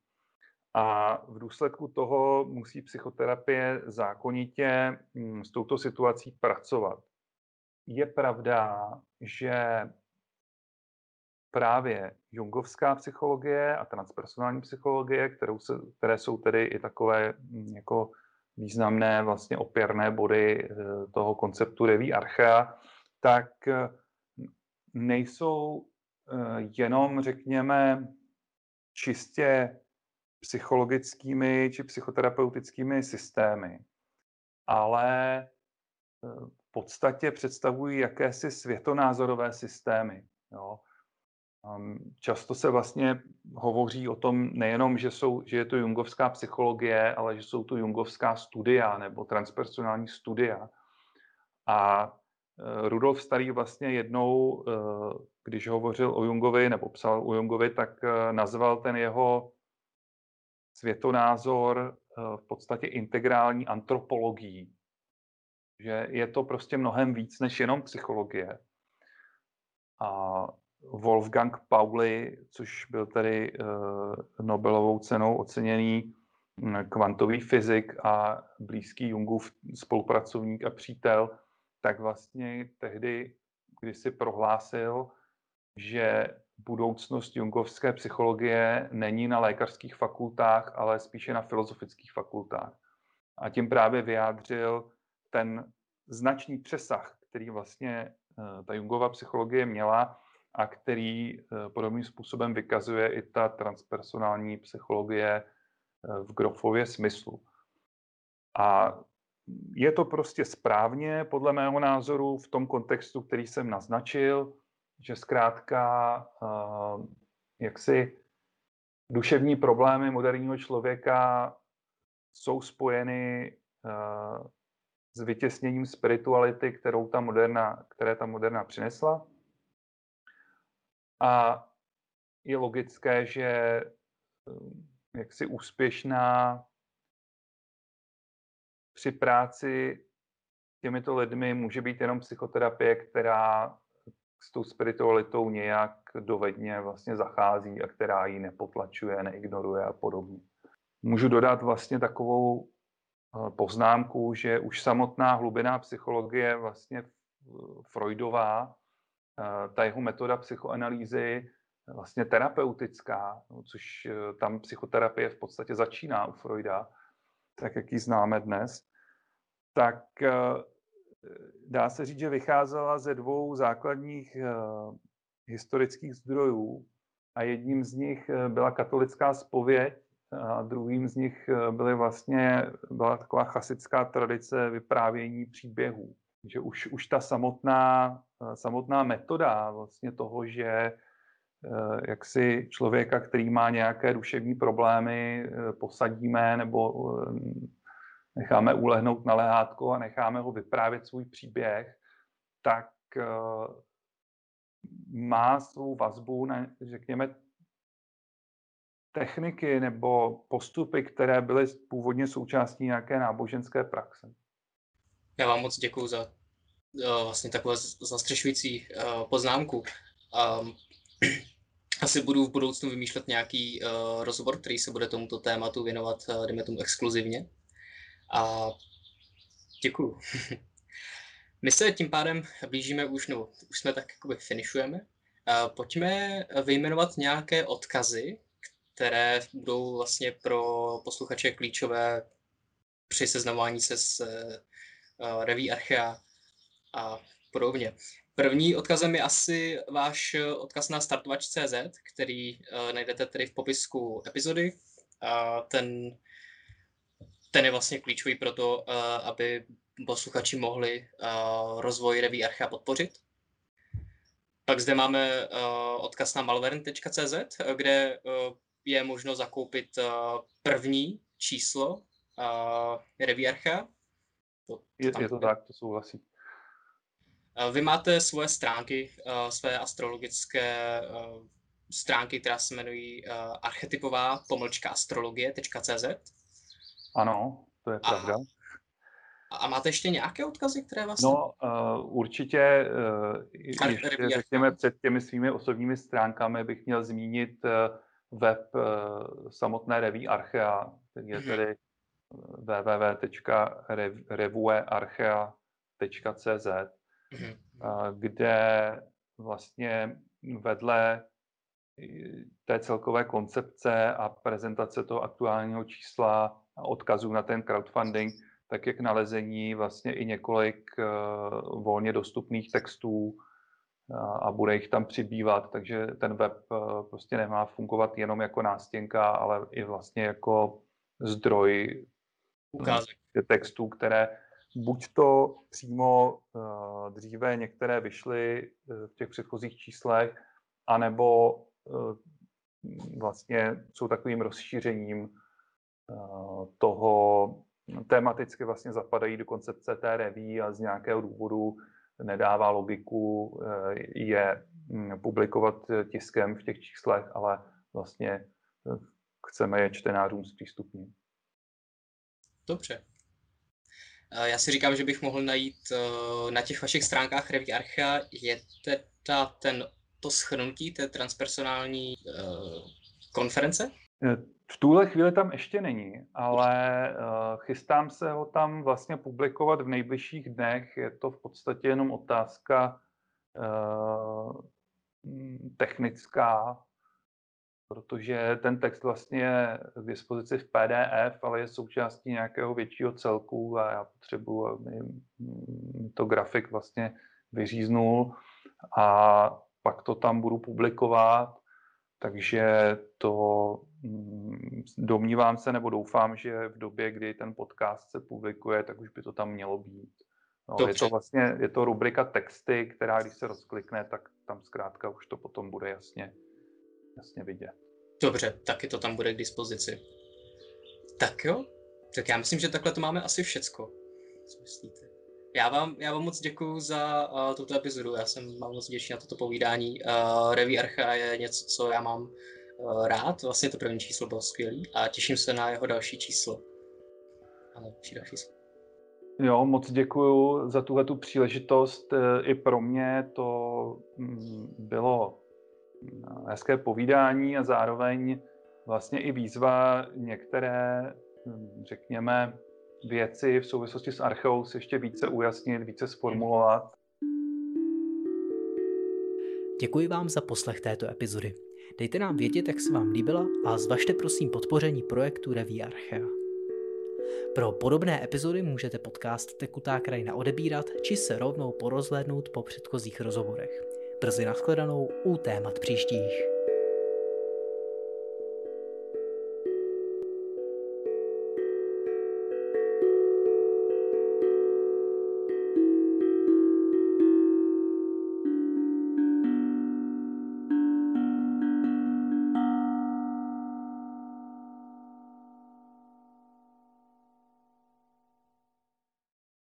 A v důsledku toho musí psychoterapie zákonitě mm, s touto situací pracovat. Je pravda, že právě jungovská psychologie a transpersonální psychologie, kterou se, které jsou tedy i takové mm, jako významné vlastně opěrné body eh, toho konceptu reví archa, tak eh, nejsou eh, jenom, řekněme, čistě psychologickými či psychoterapeutickými systémy, ale v podstatě představují jakési světonázorové systémy. Jo. Často se vlastně hovoří o tom nejenom, že, jsou, že je to jungovská psychologie, ale že jsou to jungovská studia nebo transpersonální studia. A e, Rudolf Starý vlastně jednou, e, když hovořil o Jungovi nebo psal o Jungovi, tak e, nazval ten jeho světonázor v podstatě integrální antropologií. Že je to prostě mnohem víc než jenom psychologie. A Wolfgang Pauli, což byl tedy uh, Nobelovou cenou oceněný hm, kvantový fyzik a blízký Jungův spolupracovník a přítel, tak vlastně tehdy, když si prohlásil, že budoucnost jungovské psychologie není na lékařských fakultách, ale spíše na filozofických fakultách. A tím právě vyjádřil ten značný přesah, který vlastně eh, ta Jungova psychologie měla a který eh, podobným způsobem vykazuje i ta transpersonální psychologie eh, v Grofově smyslu. A je to prostě správně, podle mého názoru, v tom kontextu, který jsem naznačil, že zkrátka uh, jaksi duševní problémy moderního člověka jsou spojeny uh, s vytěsněním spirituality, kterou ta moderna, které ta moderna přinesla. A je logické, že eh, jaksi úspěšná při práci těmito lidmi může být jenom psychoterapie, která s tou spiritualitou nějak dovedně vlastně zachází a která ji nepotlačuje, neignoruje a podobně. Můžu dodat vlastně takovou eh, poznámku, že už samotná hlubiná psychologie vlastně Freudová Eh, ta jeho metoda psychoanalýzy vlastně terapeutická, no, což eh, tam psychoterapie v podstatě začíná u Freuda, tak jak ji známe dnes, tak eh, dá se říct, že vycházela ze dvou základních historických zdrojů a jedním z nich byla katolická spověď a druhým z nich byly vlastně, byla taková chasická tradice vyprávění příběhů. Že už, už ta samotná, eh, samotná metoda vlastně toho, že eh, jak si člověka, který má nějaké duševní problémy, eh, posadíme nebo necháme ulehnout na lehátko a necháme ho vyprávět svůj příběh, tak má svou vazbu na, řekněme, techniky nebo postupy, které byly původně součástí nějaké náboženské praxe. Já vám moc děkuji za uh, vlastně takovou zastřešující uh, poznámku. Um, [clears throat] asi budu v budoucnu vymýšlet nějaký uh, rozhovor, který se bude tomuto tématu věnovat, uh, dejme tomu, exkluzivně. A děkuju. [laughs] My se tím pádem blížíme už, no, už jsme tak jakoby finišujeme. Pojďme vyjmenovat nějaké odkazy, které budou vlastně pro posluchače klíčové při seznamování se s uh, reví Archea a podobně. První odkazem je asi váš odkaz na startovač.cz, který uh, najdete tedy v popisku epizody. Ten, ten je vlastně klíčový pro to, uh, aby posluchači mohli uh, rozvoj reví Archea podpořit. Pak zde máme uh, odkaz na malvern.cz, kde uh, je možno zakoupit uh, první číslo uh, reví Archea. To, je, je to tak, to souhlasí. Vy máte svoje stránky, své astrologické stránky, která se jmenují archetypová pomlčka astrologie.cz. Ano, to je pravda. A, a máte ještě nějaké odkazy, které vás... No, uh, určitě, uh, ještě, řekněme, před těmi svými osobními stránkami bych měl zmínit uh, web uh, samotné reví Archea, který je mhm. tedy www.revuearchea.cz mm-hmm. kde vlastně vedle té celkové koncepce a prezentace toho aktuálního čísla odkazů na ten crowdfunding, tak je k nalezení vlastně i několik uh, volně dostupných textů uh, a bude jich tam přibývat, takže ten web uh, prostě nemá fungovat jenom jako nástěnka, ale i vlastně jako zdroj Ukázek. textů, které buď to přímo uh, dříve některé vyšly uh, v těch předchozích číslech, anebo uh, vlastně jsou takovým rozšířením toho, tematicky vlastně zapadají do koncepce té reví a z nějakého důvodu nedává logiku uh, je um, publikovat tiskem v těch číslech, ale vlastně uh, chceme je čtenářům zpřístupnit. Dobře, já si říkám, že bych mohl najít eh, na těch vašich stránkách Reví Archa, je teda ten, to schrnutí té transpersonální konference? Eh, v tuhle chvíli tam ještě není, ale uh, chystám se ho tam vlastně publikovat v nejbližších dnech. Je to v podstatě jenom otázka uh, technická, protože ten text vlastně je k dispozici v PDF, ale je součástí nějakého většího celku a já potřebuji, aby to grafik vlastně vyříznul a pak to tam budu publikovat, takže to mm, domnívám se nebo doufám, že v době, kdy ten podcast se publikuje, tak už by to tam mělo být. No, je to vlastně je to rubrika texty, která když se rozklikne, tak tam zkrátka už to potom bude jasně jasně vidět. Dobře, taky to tam bude k dispozici. Tak jo, tak já myslím, že takhle to máme asi všecko. Co myslíte? Já vám, já vám moc děkuji za uh, tuto epizodu, já jsem mám moc vděčný na toto povídání. Uh, Reví Archa je něco, co já mám rád, vlastně to první číslo bylo skvělý a těším se na jeho další číslo. Ale další číslo. Jo, moc děkuji za tuhle tu příležitost. I pro mě to mm, bylo hezké povídání a zároveň vlastně i výzva některé, řekněme, věci v souvislosti s archeou si ještě více ujasnit, více sformulovat. Děkuji vám za poslech této epizody. Dejte nám vědět, jak se vám líbila a zvažte prosím podpoření projektu Reví Archea. Pro podobné epizody můžete podcast Tekutá krajina odebírat či se rovnou porozhlédnout po předchozích rozhovorech. Brzy nashledanou u témat příštích.